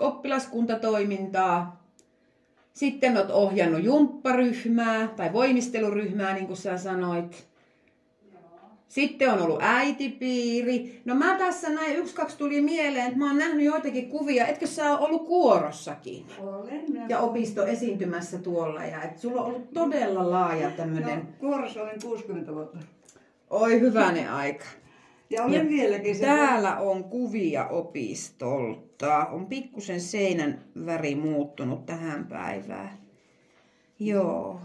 oppilaskuntatoimintaa, sitten olet ohjannut jumpparyhmää tai voimisteluryhmää, niin kuin sä sanoit. Sitten on ollut äitipiiri. No mä tässä näin, yksi kaksi tuli mieleen, että mä oon nähnyt joitakin kuvia. Etkö sä ole ollut kuorossakin? Olen. Ja opisto esiintymässä tuolla. Ja et sulla on ollut todella laaja tämmönen... No, kuorossa olen 60 vuotta. Oi hyvänen aika. Ja olen Ja vieläkin se. Täällä on kuvia opistolta. On pikkusen seinän väri muuttunut tähän päivään. Joo.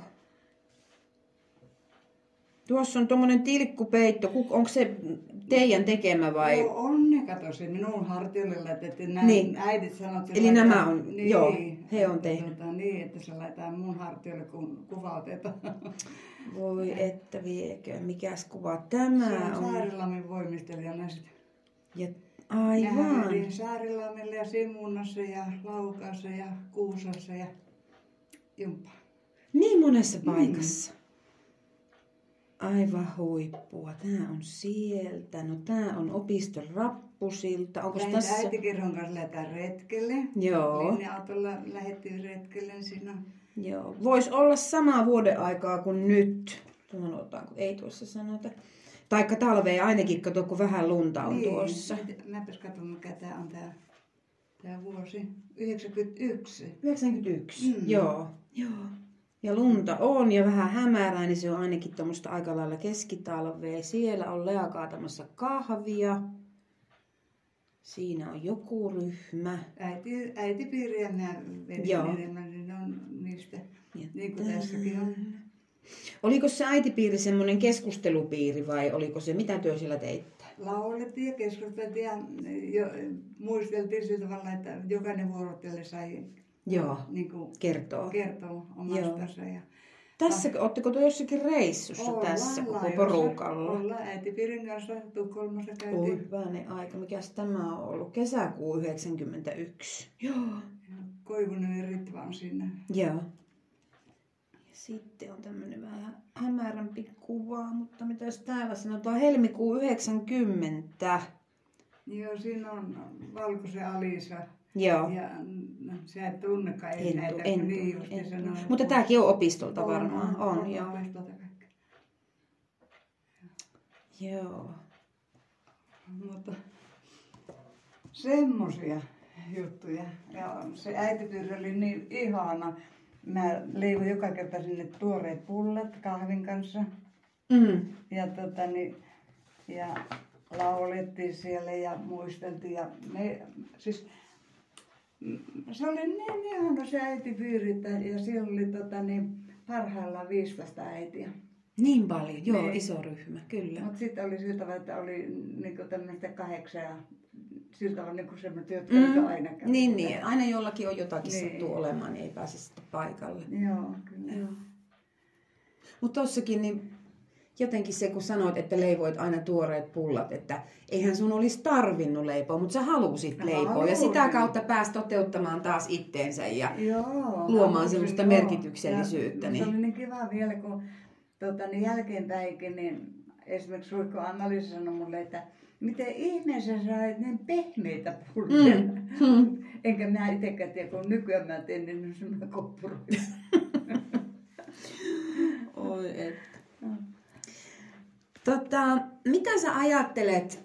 Tuossa on tuommoinen tilkkupeitto. Onko se teidän tekemä vai? Joo, on ne, kato se minun hartiolle laitettiin. Nämä Niin. äidit sanoivat, että Eli laitetaan- nämä on- joo, he on että tehnyt. Tota, niin, että se laitetaan mun hartiolle, kun kuva otetaan. Voi että viekö. Mikäs kuva Se tämä on on? Saarilammin voimistelijana sitten. Ja, aivan. oli Saarilammilla ja Simunnassa ja Laukassa ja Kuusassa ja Jumppa. Niin monessa paikassa. Aivan huippua. Tämä on sieltä. No tämä on opiston rappusilta. Onko Lähdin tässä? äitikirjon kanssa lähdetään retkelle. Joo. Linja-autolla lähdettiin retkelle siinä. Joo. Voisi olla sama vuoden aikaa kuin nyt. Sanotaanko? Ei tuossa sanota. Taikka talvea ainakin, kato kun vähän lunta on tuossa. Niin, Mäpäs katson, mikä tää on tää, tää vuosi. 91. 91, Mm. joo. joo. Ja lunta on ja vähän hämärää, niin se on ainakin tuommoista aika lailla keskitalvea. Siellä on Lea kaatamassa kahvia. Siinä on joku ryhmä. Äiti, äitipiiriä mä vedin Joo. enemmän, niin on niistä, Ja niin kuin tässäkin on. Oliko se äitipiiri semmoinen keskustelupiiri vai oliko se, mitä työ siellä teitte? Laulettiin ja keskusteltiin ja jo, muisteltiin sillä tavalla, että jokainen vuorotelle sai Joo, niin kuin, kertoo. kertoa omastansa. Ja Tässä, ootteko te jossakin reissussa ollaan tässä koko porukalla? Ollaan äitipiirin kanssa Tukholmassa Oi, käytiin. hyvänen aika. Mikäs tämä on ollut? Kesäkuu 91. Joo. Koivunen Ritva on siinä. Joo. Ja sitten on tämmöinen vähän hämärämpi kuva, mutta mitäs täällä sanotaan? Helmikuu 90. Joo, siinä on valkoisen Alisa. Joo. Ja no, sä et tunnekaan En, näitä, tu- kun en, niin tunne, en on- Mutta tämäkin on opistolta varmaan. On, on, joo. opistolta kaikki. Joo. Mutta semmosia juttuja. Ja se äitipiiri oli niin ihana. Mä leivoin joka kerta sinne tuoreet pullat kahvin kanssa. Mm. Ja, tota, niin, ja laulettiin siellä ja muisteltiin. Ja me, siis, se oli niin ihana se äitipiiri, että- ja siellä oli tota, niin, parhaillaan 15 äitiä. Niin paljon, joo, Niin. iso ryhmä, kyllä. Mutta sitten oli sillä tavalla, että oli niinku tämmöistä kahdeksan ja sillä tavalla niinku semmoista, jotka Mm. aina kävi. Niin, niin. Aina jollakin on jotakin Niin. sattuu olemaan, niin ei pääse sitten paikalle. Joo, kyllä. Joo. Mutta tossakin niin jotenkin se, kun sanoit, että leivoit aina tuoreet pullat, että eihän sun olisi tarvinnut leipoa, mutta sä halusit leipoa. Ja sitä kautta pääsi toteuttamaan taas itteensä. Ja Joo. luomaan semmoista joo. merkityksellisyyttä, Ja niin- Se oli niin kiva vielä, kun tota, niin jälkeenpäinkin, niin esimerkiksi Suikko Anna-Liisa sanoi mulle, että miten ihmeessä sä niin pehmeitä pullia. Mm. Enkä mä itsekään tiedä, kun nykyään mä teen niin semmoinen koppuroita. Oi et. Tota, mitä sä ajattelet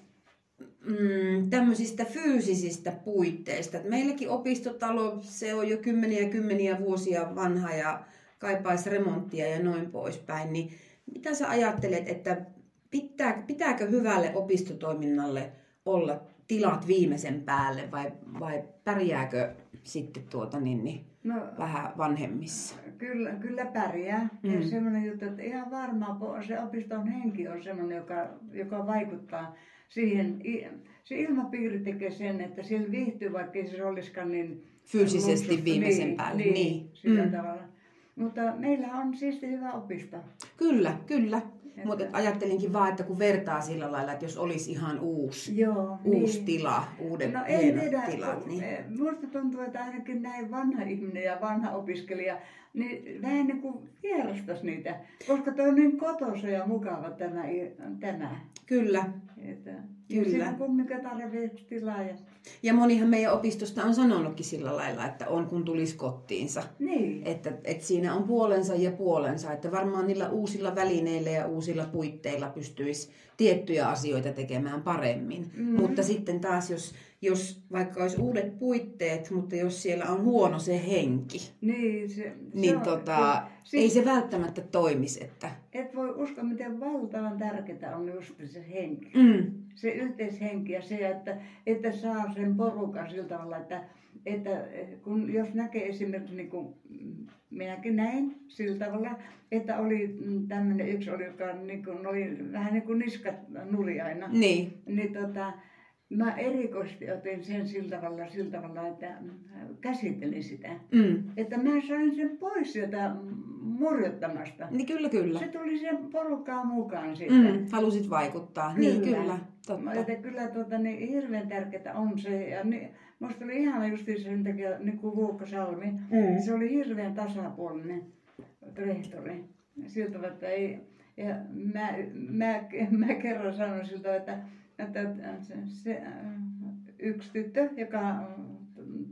mm, tämmöisistä fyysisistä puitteista? Meilläkin opistotalo, se on jo kymmeniä kymmeniä vuosia vanha ja kaipaisi remonttia ja noin poispäin. Niin mitä sä ajattelet, että pitää, pitääkö hyvälle opistotoiminnalle olla tilat viimeisen päälle vai, vai pärjääkö sitten tuota niin, niin No, vähän vanhemmissa? Kyllä, kyllä pärjää. Mm. Ja semmoinen juttu, että ihan varmaan se opiston henki on semmoinen, joka, joka vaikuttaa siihen. Se ilmapiiri tekee sen, että siellä viihtyy, vaikka ei se olisikaan niin... Fyysisesti luksusta. viimeisen niin, päälle, Niin, niin. sillä Mm. tavalla. Mutta meillä on siisti hyvä opisto. Kyllä, kyllä. Mutta ajattelinkin vaan, että kun vertaa sillä lailla, että jos olisi ihan uusi, Joo, uusi niin. tila, uudet No tiedä, tilat, niin eh, musta tuntuu, että ainakin näin vanha ihminen ja vanha opiskelija, niin vähän niin kuin vierastas niitä, koska toi on niin kotoisa ja mukava tämä. tämä. Kyllä. Että, Kyllä. Siinä kumminkin tarvitsee tilaa. Ja... Ja monihan meidän opistosta on sanonutkin sillä lailla, että on kun tulisi kotiinsa. Niin. Että, että siinä on puolensa ja puolensa, että varmaan niillä uusilla välineillä ja uusilla puitteilla pystyisi tiettyjä asioita tekemään paremmin. Mm. Mutta sitten taas, jos, jos vaikka olisi uudet puitteet, mutta jos siellä on huono se henki, Niin, se, se niin on, tota, siis- ei se välttämättä toimisi. Että, Et voi uskoa, miten valtavan tärkeää on just se henki. mm, Se yhteishenki ja se, että, että saa sen porukan sillä tavalla, että, että kun jos näkee esimerkiksi niin kuin minäkin näin sillä tavalla, että oli tämmöinen yksi oli, joka niin kuin, oli vähän niin kuin niskat nuri aina. niin, Niin tota, mä erikoisesti otin sen sillä tavalla, sillä tavalla, että käsittelin sitä. mm, Että mä sain sen pois sieltä murjottamasta. niin kyllä, kyllä. Se tuli sen porukkaan mukaan sitten. Mm, halusit vaikuttaa, niin kyllä, totta. Että kyllä tota, niin, hirveän tärkeää on se. Ja niin, musta oli ihana just sen takia, niin kuin Vuokko Salmi. Mm. Se oli hirveän tasapuolinen rehtori. Siltä, että ei, ja mä, mä, mä kerran sanoin siltä, että se, se äh, yksi tyttö, joka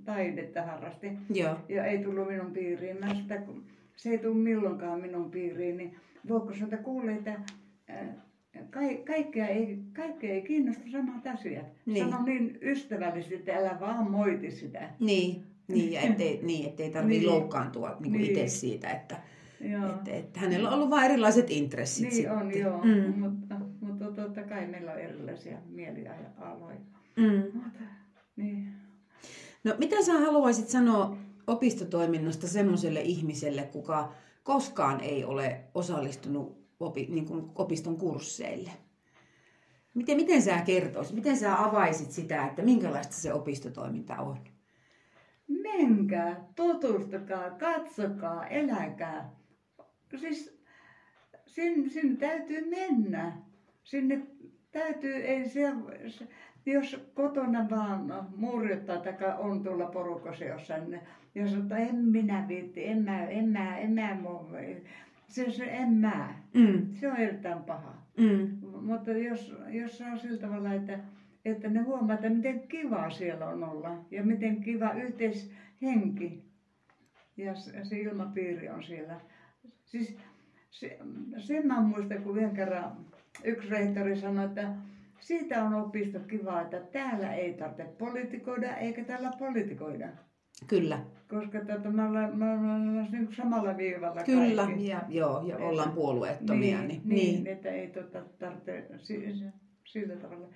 taidetta harrasti, Joo. ja ei tullut minun piiriin. Mä sitä, kun se ei tule milloinkaan minun piiriin, niin voiko sieltä kuulla, että äh, ka- kaikkea ei, kaikkea ei kiinnosta samat asiat. Niin. Sano niin ystävällisesti, että älä vaan moiti sitä. Niin, niin, ja ettei, niin, ettei tarvitse Niin. loukkaantua niin Niin. itse siitä, että, Joo. että, että hänellä on ollut vain erilaiset intressit Niin sitten. on, joo. Mm. Mutta totta kai meillä on erilaisia mielialoja. Mm. Mutta, niin. No mitä sä haluaisit sanoa opistotoiminnasta semmoiselle ihmiselle, kuka koskaan ei ole osallistunut opi, niin kuin opiston kursseille? Miten, miten sä kertoisit, miten sä avaisit sitä, että minkälaista se opistotoiminta on? Menkää, tutustukaa, katsokaa, eläkää. Siis sinne, sinne täytyy mennä. Sinne täytyy, ei se, jos kotona vaan murjottaa tai on tuolla porukassa jossain, niin ja sanoo, että en minä viitti, en mä, en mä, en mä, moi." se, se en mä. Mm. Se on erittäin paha. Mm. Mutta jos, jos saa sillä tavalla, että, että ne huomaa, että miten kiva siellä on olla ja miten kiva yhteishenki ja se, se ilmapiiri on siellä. Siis se, sen mä muistan, kun yhden kerran yksi rehtori sanoi, että siitä on opisto kiva, että täällä ei tarvitse politikoida eikä täällä politikoida. Kyllä, Koska tota, me ollaan, me ollaan niin samalla viivalla kyllä, kaikki. ja, joo, ja ollaan puolueettomia. Niin, niin, niin, niin, että ei tota, tarvitse si- si- sillä tavalla.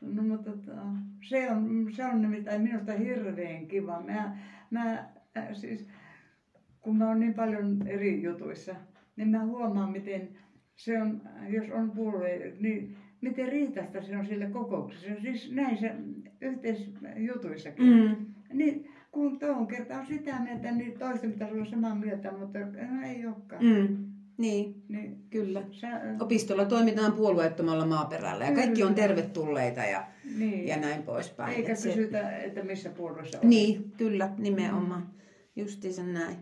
No, mutta tota, se on, se on nimittäin minusta hirveän kiva. Mä, mä äh, siis, kun mä oon niin paljon eri jutuissa, niin mä huomaan, miten se on, jos on puolue, niin miten riitasta se on sille kokouksessa. Siis näin se yhteisjutuissakin. Mm. Niin, kun tuon kerta on sitä mieltä, niin toisten pitäisi olla samaa mieltä, mutta no, ei olekaan. Mm. Niin, Niin, kyllä. sä, Opistolla toimitaan puolueettomalla maaperällä ja kaikki on Kyllä. tervetulleita ja, niin. ja näin poispäin. Eikä Et se- kysytä, että missä puolueessa on. Niin, kyllä, nimenomaan. Justiinsa näin.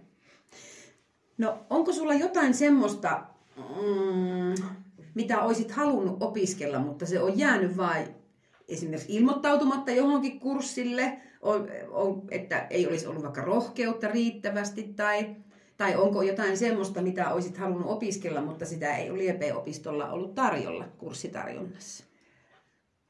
No, onko sulla jotain semmoista, mm, mitä olisit halunnut opiskella, mutta se on jäänyt vain esimerkiksi ilmoittautumatta johonkin kurssille, on, on, että ei olisi ollut vaikka rohkeutta riittävästi, tai, tai onko jotain semmoista, mitä olisit halunnut opiskella, mutta sitä ei ole Liepe-opistolla ollut tarjolla kurssitarjonnassa?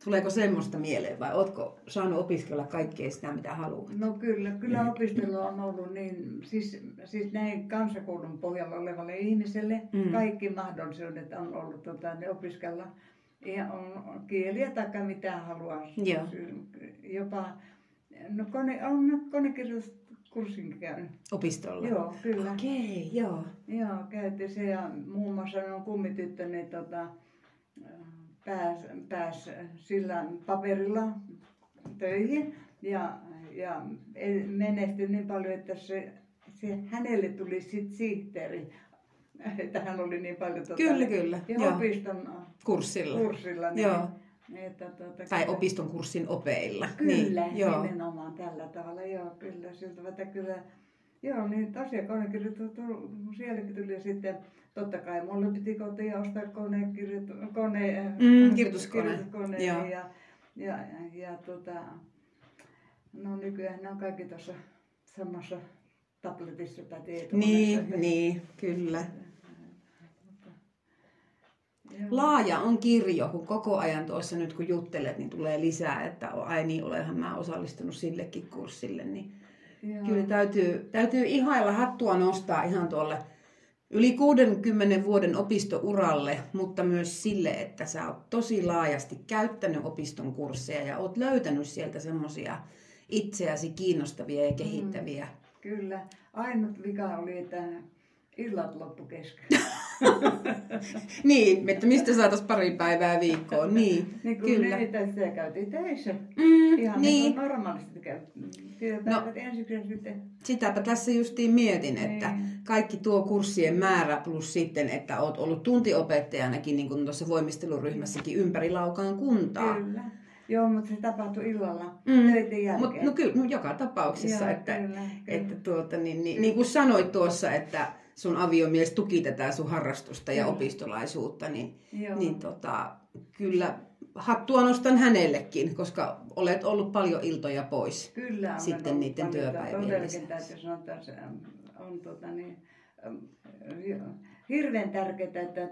Tuleeko semmoista mieleen vai ootko saanut opiskella kaikkea sitä, mitä haluat? No kyllä, kyllä opiskelu on ollut niin, siis, siis näin kansakoulun pohjalla olevalle ihmiselle Mm. kaikki mahdollisuudet on ollut tota, ne opiskella. Ja on kieliä tai mitä haluaa. Joo. Jopa, no kone, on konekirjoituskurssin käynyt. Opistolla? Joo, kyllä. Okei, joo. Joo, käytiin se ja muun muassa on kummityttö, niin tota, pääs, pääs sillä paperilla töihin ja, ja menestyi niin paljon, että se, se hänelle tuli sitten sihteeri. Että hän oli niin paljon tota, Kyllä, kyllä, Ja joo. opiston Kurssilla. kurssilla. Niin, Joo. Että, tota, Tai kyllä- opiston kurssin opeilla. Kyllä, niin, joo. nimenomaan tällä tavalla. Joo, kyllä. Siltä, että kyllä Joo, niin tosiaan konekirjoitus sielläkin tuli sitten totta kai mulle piti kotiin ostaa konekirjoit, kone, Mm, kirjoituskone. kirjoituskone Joo. ja, ja, ja, tota, no nykyään ne on kaikki tuossa samassa tabletissa tai tietokoneessa. Niin, niin, kyllä. Laaja on kirjo, kun koko ajan tuossa nyt kun juttelet, niin tulee lisää, että ai niin, olenhan mä osallistunut sillekin kurssille. Niin Joo. kyllä täytyy, täytyy ihailla hattua nostaa ihan tuolle yli 60 vuoden opistouralle, mutta myös sille, että sä oot tosi laajasti käyttänyt opiston kursseja ja oot löytänyt sieltä semmosia itseäsi kiinnostavia ja kehittäviä. Kyllä. Ainut vika oli, että illat loppu kesken. Niin, että mistä saatais pari päivää viikkoon. Niin, niin kun kyllä. niitä sitä käytiin töissä. Mm, Ihan niin. niin normaalisti. Työpäivät no. ensiksi sitten. Sitäpä tässä justiin mietin, että Niin. kaikki tuo kurssien määrä plus sitten, että oot ollut tuntiopettajanakin, niin kuin tuossa voimisteluryhmässäkin, ympäri Laukaan kuntaa. Kyllä. Joo, mutta se tapahtui illalla Mm. töiden jälkeen. Mut, no kyllä, no joka tapauksessa, Joo, että, kyllä, kyllä. että tuota, niin, niin, niin kuin sanoit tuossa, että sun aviomies tuki tätä sun harrastusta ja Kyllä. opistolaisuutta, niin, Joo. niin tota, kyllä hattua nostan hänellekin, koska olet ollut paljon iltoja pois. Kyllä, sitten niiden työpäivien lisäksi. täytyy sanoa, että se on tota, niin, ähm, hirveän tärkeää, että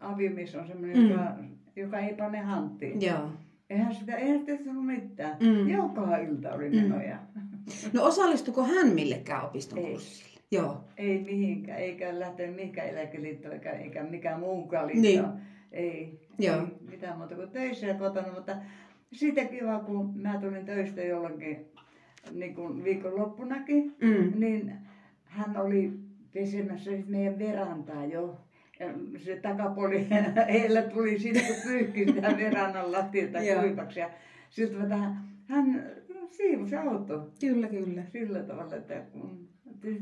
aviomies on sellainen, Mm. joka, joka ei pane hanttiin. Joo. Eihän sitä, eihän sitä mitään. Mm. Joka ilta oli Mm. menoja. No osallistuko hän millekään opiston kurssille? Joo. Ei mihinkään, eikä lähtenyt mihinkään eläkeliittoon, eikä, eikä mikään muunkaan liitto. Niin. Ei, Joo. ei mitään muuta kuin töissä ja kotona, mutta siitä kiva, kun mä tulin töistä jolloinkin niin kuin viikonloppunakin, Mm. niin hän oli pesemässä meidän verantaa jo. Ja se takapuoli heillä tuli sinne, kun pyyhki sitä verannan lattialta Joo. kuivaksi. Ja siltä vähän, hän siivosi auto Kyllä, kyllä. sillä tavalla, että kun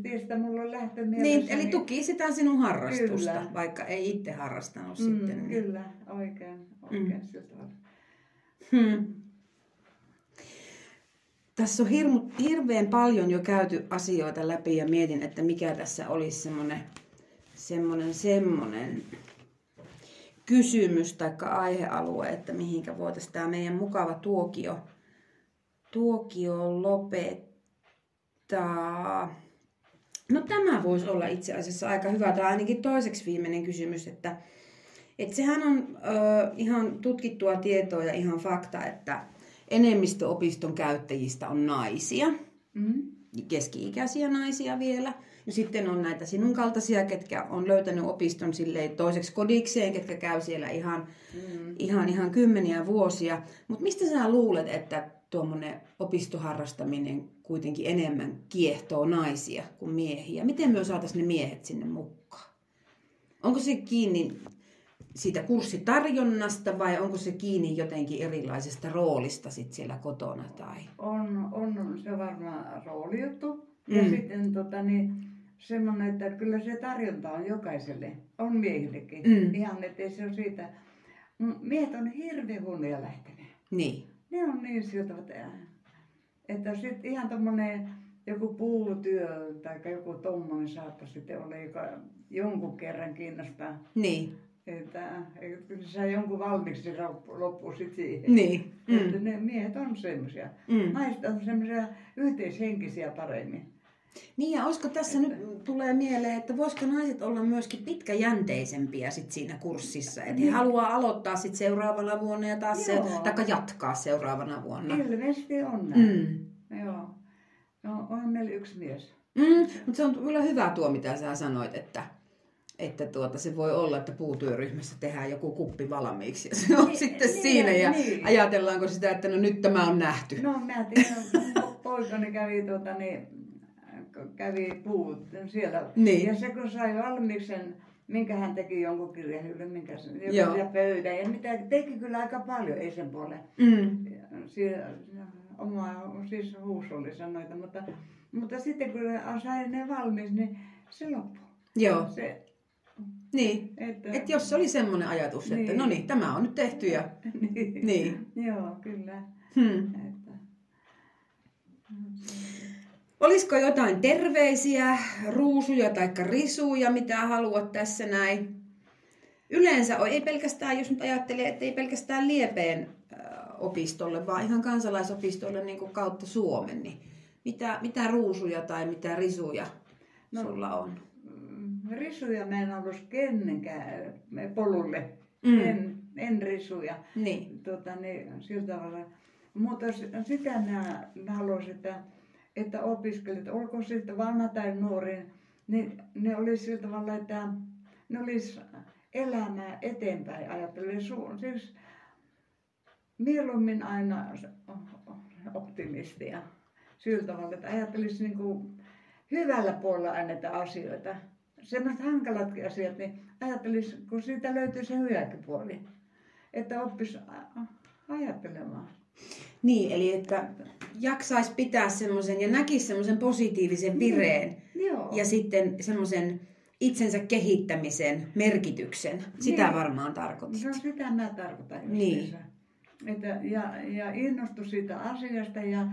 että mulla on lähtö Niin, eli tuki sitä sinun harrastusta, Kyllä. vaikka ei itse harrastanut mm, sitten. Niin. Kyllä, oikein, oikein Mm. Hmm. Tässä on hirmu, hirveän paljon jo käyty asioita läpi ja mietin, että mikä tässä olisi semmoinen, semmoinen, semmoinen kysymys tai aihealue, että mihinkä voitaisiin tämä meidän mukava tuokio, tuokio lopettaa. No tämä voisi olla itse asiassa aika hyvä, tai ainakin toiseksi viimeinen kysymys, että, että sehän on ö, ihan tutkittua tietoa ja ihan fakta, että enemmistö opiston käyttäjistä on naisia, Mm. keski-ikäisiä naisia vielä. Ja sitten on näitä sinun kaltaisia, ketkä on löytänyt opiston silleen toiseksi kodikseen, ketkä käy siellä ihan, Mm. ihan, ihan kymmeniä vuosia. Mutta mistä sä luulet, että tuommoinen opistoharrastaminen kuitenkin enemmän kiehtoo naisia kuin miehiä? Miten me saataisiin ne miehet sinne mukaan? Onko se kiinni siitä kurssitarjonnasta vai onko se kiinni jotenkin erilaisesta roolista sit siellä kotona? Tai... On, on se varmaan roolijuttu. Mm. Ja sitten tota, niin, semmoinen, että kyllä se tarjonta on jokaiselle. On miehillekin. Mm. Ihan, ettei se ole siitä. Mm, Miehet on hirveän huonoja lähteneet. Niin. Ne on niin syötävät. Että sitten ihan tommonen joku puutyö tai joku tommonen saattaisi sitten olla, joka jonkun kerran kiinnostaa. Niin. Että, että saa jonkun valmiiksi loppu- sitten siihen. Niin. Että Mm. ne miehet on semmoisia. Mm. Naiset on semmoisia yhteishenkisiä paremmin. Niin ja olisiko tässä nyt tulee mieleen, että voisiko naiset olla myöskin pitkäjänteisempiä sit siinä kurssissa? Että he Niin. haluaa aloittaa sit seuraavana vuonna ja taas se, taikka jatkaa seuraavana vuonna. Ilmeisesti on näin. Mm. Joo. No, on meillä yksi mies. Mm, mutta se on kyllä hyvä tuo, mitä sä sanoit, että, että tuota, se voi olla, että puutyöryhmässä tehdään joku kuppi valmiiksi ja se on Niin, sitten niin, siinä ja niin. ajatellaanko sitä, että no nyt tämä on nähty. No mä tiedän, poikani kävi, tuota, niin, kävi puut siellä. Niin. Ja se kun sai valmiiksi sen, minkä hän teki jonkun kirjahyllyn, minkä sen, Joo. ja pöydän ja mitä, teki kyllä aika paljon, ei sen puolen. Mm. Siellä, oma siis huushollissa noita, mutta, mutta sitten kun sai ne valmiiksi, niin se loppui. Joo, Se, niin. että, Et jos se oli semmoinen ajatus, että Niin. no niin, tämä on nyt tehty ja niin. niin. Joo, kyllä. Hmm. Että, Olisiko jotain terveisiä, ruusuja tai risuja, mitä haluat tässä näin? Yleensä ei pelkästään, jos nyt ajattelee, että ei pelkästään Liepeen opistolle, vaan ihan kansalaisopistolle niin kuin kautta Suomen, niin mitä, mitä ruusuja tai mitä risuja no, sulla on? Mm, risuja mä en ollut kennenkään polulle. Mm. En, en risuja. Niin. Tota, niin, sillä tavalla. Mutta sitä mä, mä haluaisin, että, että opiskelijat, olkoon sitten vanha tai nuori, niin ne olisi sillä tavalla, että ne olisi elämää eteenpäin ajattelen. Siis mieluummin aina optimistia sillä tavalla, että ajattelisi niin kuin hyvällä puolella aina asioita. Sellaiset hankalatkin asiat, niin ajattelisi, kun siitä löytyy se hyväkin puoli, että oppisi ajattelemaan. Niin, eli että jaksaisi pitää semmoisen ja näkisi semmoisen positiivisen vireen. Niin, joo. Ja sitten semmoisen itsensä kehittämisen merkityksen. Sitä niin. varmaan tarkoitit. No sitä mä tarkoitan. Niin. Että, ja, ja innostu siitä asiasta ja,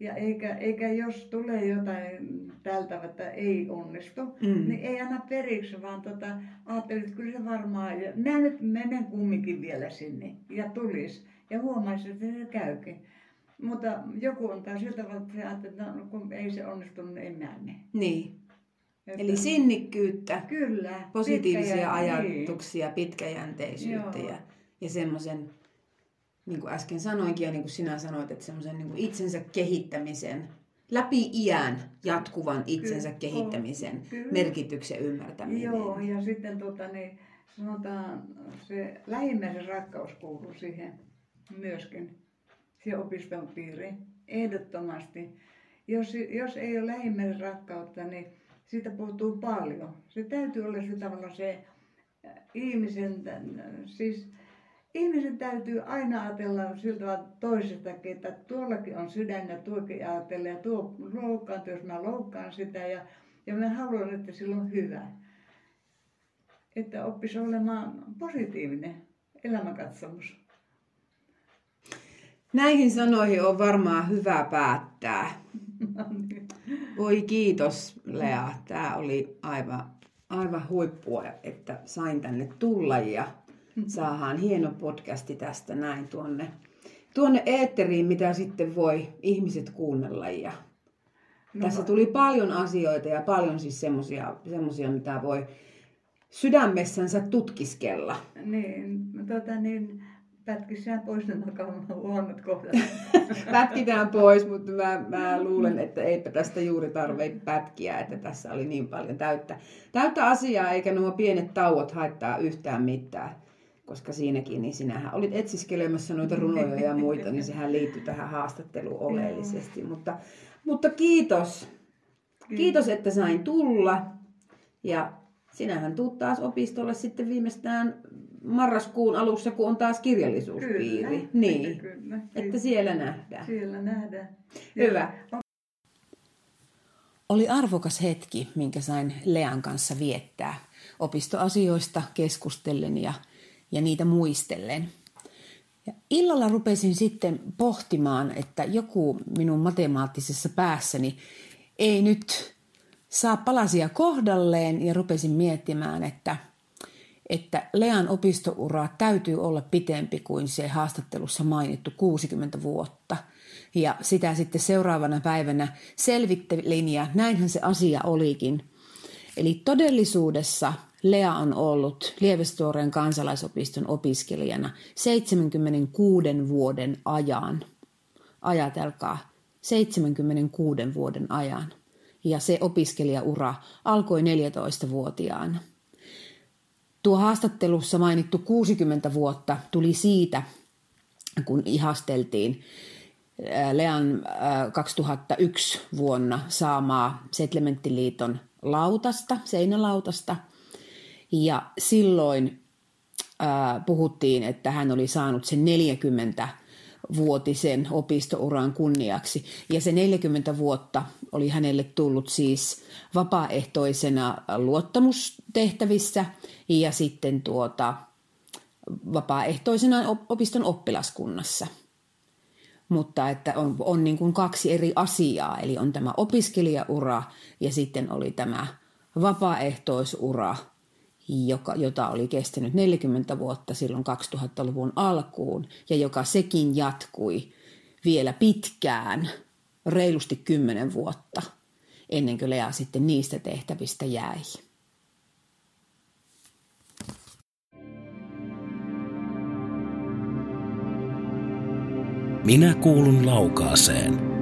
ja eikä, eikä jos tulee jotain tältä, että ei onnistu, mm. niin ei anna periksi, vaan tota, ajattelin, että kyllä se varmaan, ja mä nyt menen kumminkin vielä sinne ja tulis ja huomaisin, että se käykin. Mutta joku on taas siltä tavalla, että no, kun ei se onnistunut, niin en mä mene. Niin. Että... Eli sinnikkyyttä, Kyllä, positiivisia pitkäjä... ajatuksia, niin. pitkäjänteisyyttä Joo. ja, ja semmoisen, niin kuin äsken sanoinkin ja niin kuin sinä sanoit, että semmoisen niin itsensä kehittämisen, läpi iän jatkuvan itsensä Kyllä. kehittämisen Kyllä. merkityksen ymmärtäminen. Joo, ja sitten tota, niin, sanotaan, se lähimmäisen rakkaus kuuluu siihen myöskin, siihen opiston piiriin, ehdottomasti. Jos, jos ei ole lähimmäisen rakkautta, niin siitä puuttuu paljon. Se täytyy olla se tavalla se äh, ihmisen, siis ihmisen täytyy aina ajatella siltä toisestakin, että tuollakin on sydän ja tuokin ajattelee ja tuo loukkaantuu, jos mä loukkaan sitä ja, ja mä haluan, että sillä on hyvä. Että oppisi olemaan positiivinen elämänkatsomus. Näihin sanoihin on varmaan hyvä päättää. Voi kiitos Lea. Tämä oli aivan, aivan huippua, että sain tänne tulla ja saadaan hieno podcasti tästä näin tuonne, tuonne eetteriin, mitä sitten voi ihmiset kuunnella. Ja no, tässä tuli paljon asioita ja paljon siis semmoisia, mitä voi sydämessänsä tutkiskella. Niin, tota niin, Pätkisään pois nämä huonot kohdat. Pätkitään pois, mutta mä, mä luulen, että eipä tästä juuri tarvitse pätkiä, että tässä oli niin paljon täyttä, täyttä asiaa, eikä nuo pienet tauot haittaa yhtään mitään. Koska siinäkin, niin sinähän olit etsiskelemässä noita runoja ja muita, niin sehän liittyy tähän haastatteluun oleellisesti. Mutta, mutta kiitos. Kiitos, että sain tulla. Ja sinähän tuut taas opistolle sitten viimeistään marraskuun alussa, kun on taas kirjallisuuspiiri. Kyllä, niin, kyllä, kyllä. että siellä nähdään. Siellä nähdään. Hyvä. Oli arvokas hetki, minkä sain Lean kanssa viettää opistoasioista keskustellen ja, ja niitä muistellen. Ja illalla rupesin sitten pohtimaan, että joku minun matemaattisessa päässäni ei nyt saa palasia kohdalleen ja rupesin miettimään, että – että Lean opistoura täytyy olla pitempi kuin se haastattelussa mainittu 60 vuotta. Ja sitä sitten seuraavana päivänä selvittelin ja näinhän se asia olikin. Eli todellisuudessa Lea on ollut Lievestoren kansalaisopiston opiskelijana 76 vuoden ajan. Ajatelkaa, 76 vuoden ajan. Ja se opiskelijaura alkoi 14-vuotiaana. Tuo haastattelussa mainittu 60 vuotta tuli siitä, kun ihasteltiin Lean 2001 vuonna saamaa Settlementtiliiton lautasta, seinälautasta. Ja silloin puhuttiin, että hän oli saanut sen 40 vuotisen opistouran kunniaksi. Ja se 40 vuotta oli hänelle tullut siis vapaaehtoisena luottamustehtävissä ja sitten tuota, vapaaehtoisena opiston oppilaskunnassa. mutta että on, on niin kuin kaksi eri asiaa. Eli on tämä opiskelijaura ja sitten oli tämä vapaaehtoisura, joka, jota oli kestänyt 40 vuotta silloin 2000-luvun alkuun ja joka sekin jatkui vielä pitkään, reilusti 10 vuotta, ennen kuin Lea sitten niistä tehtävistä jäi. Minä kuulun laukaaseen.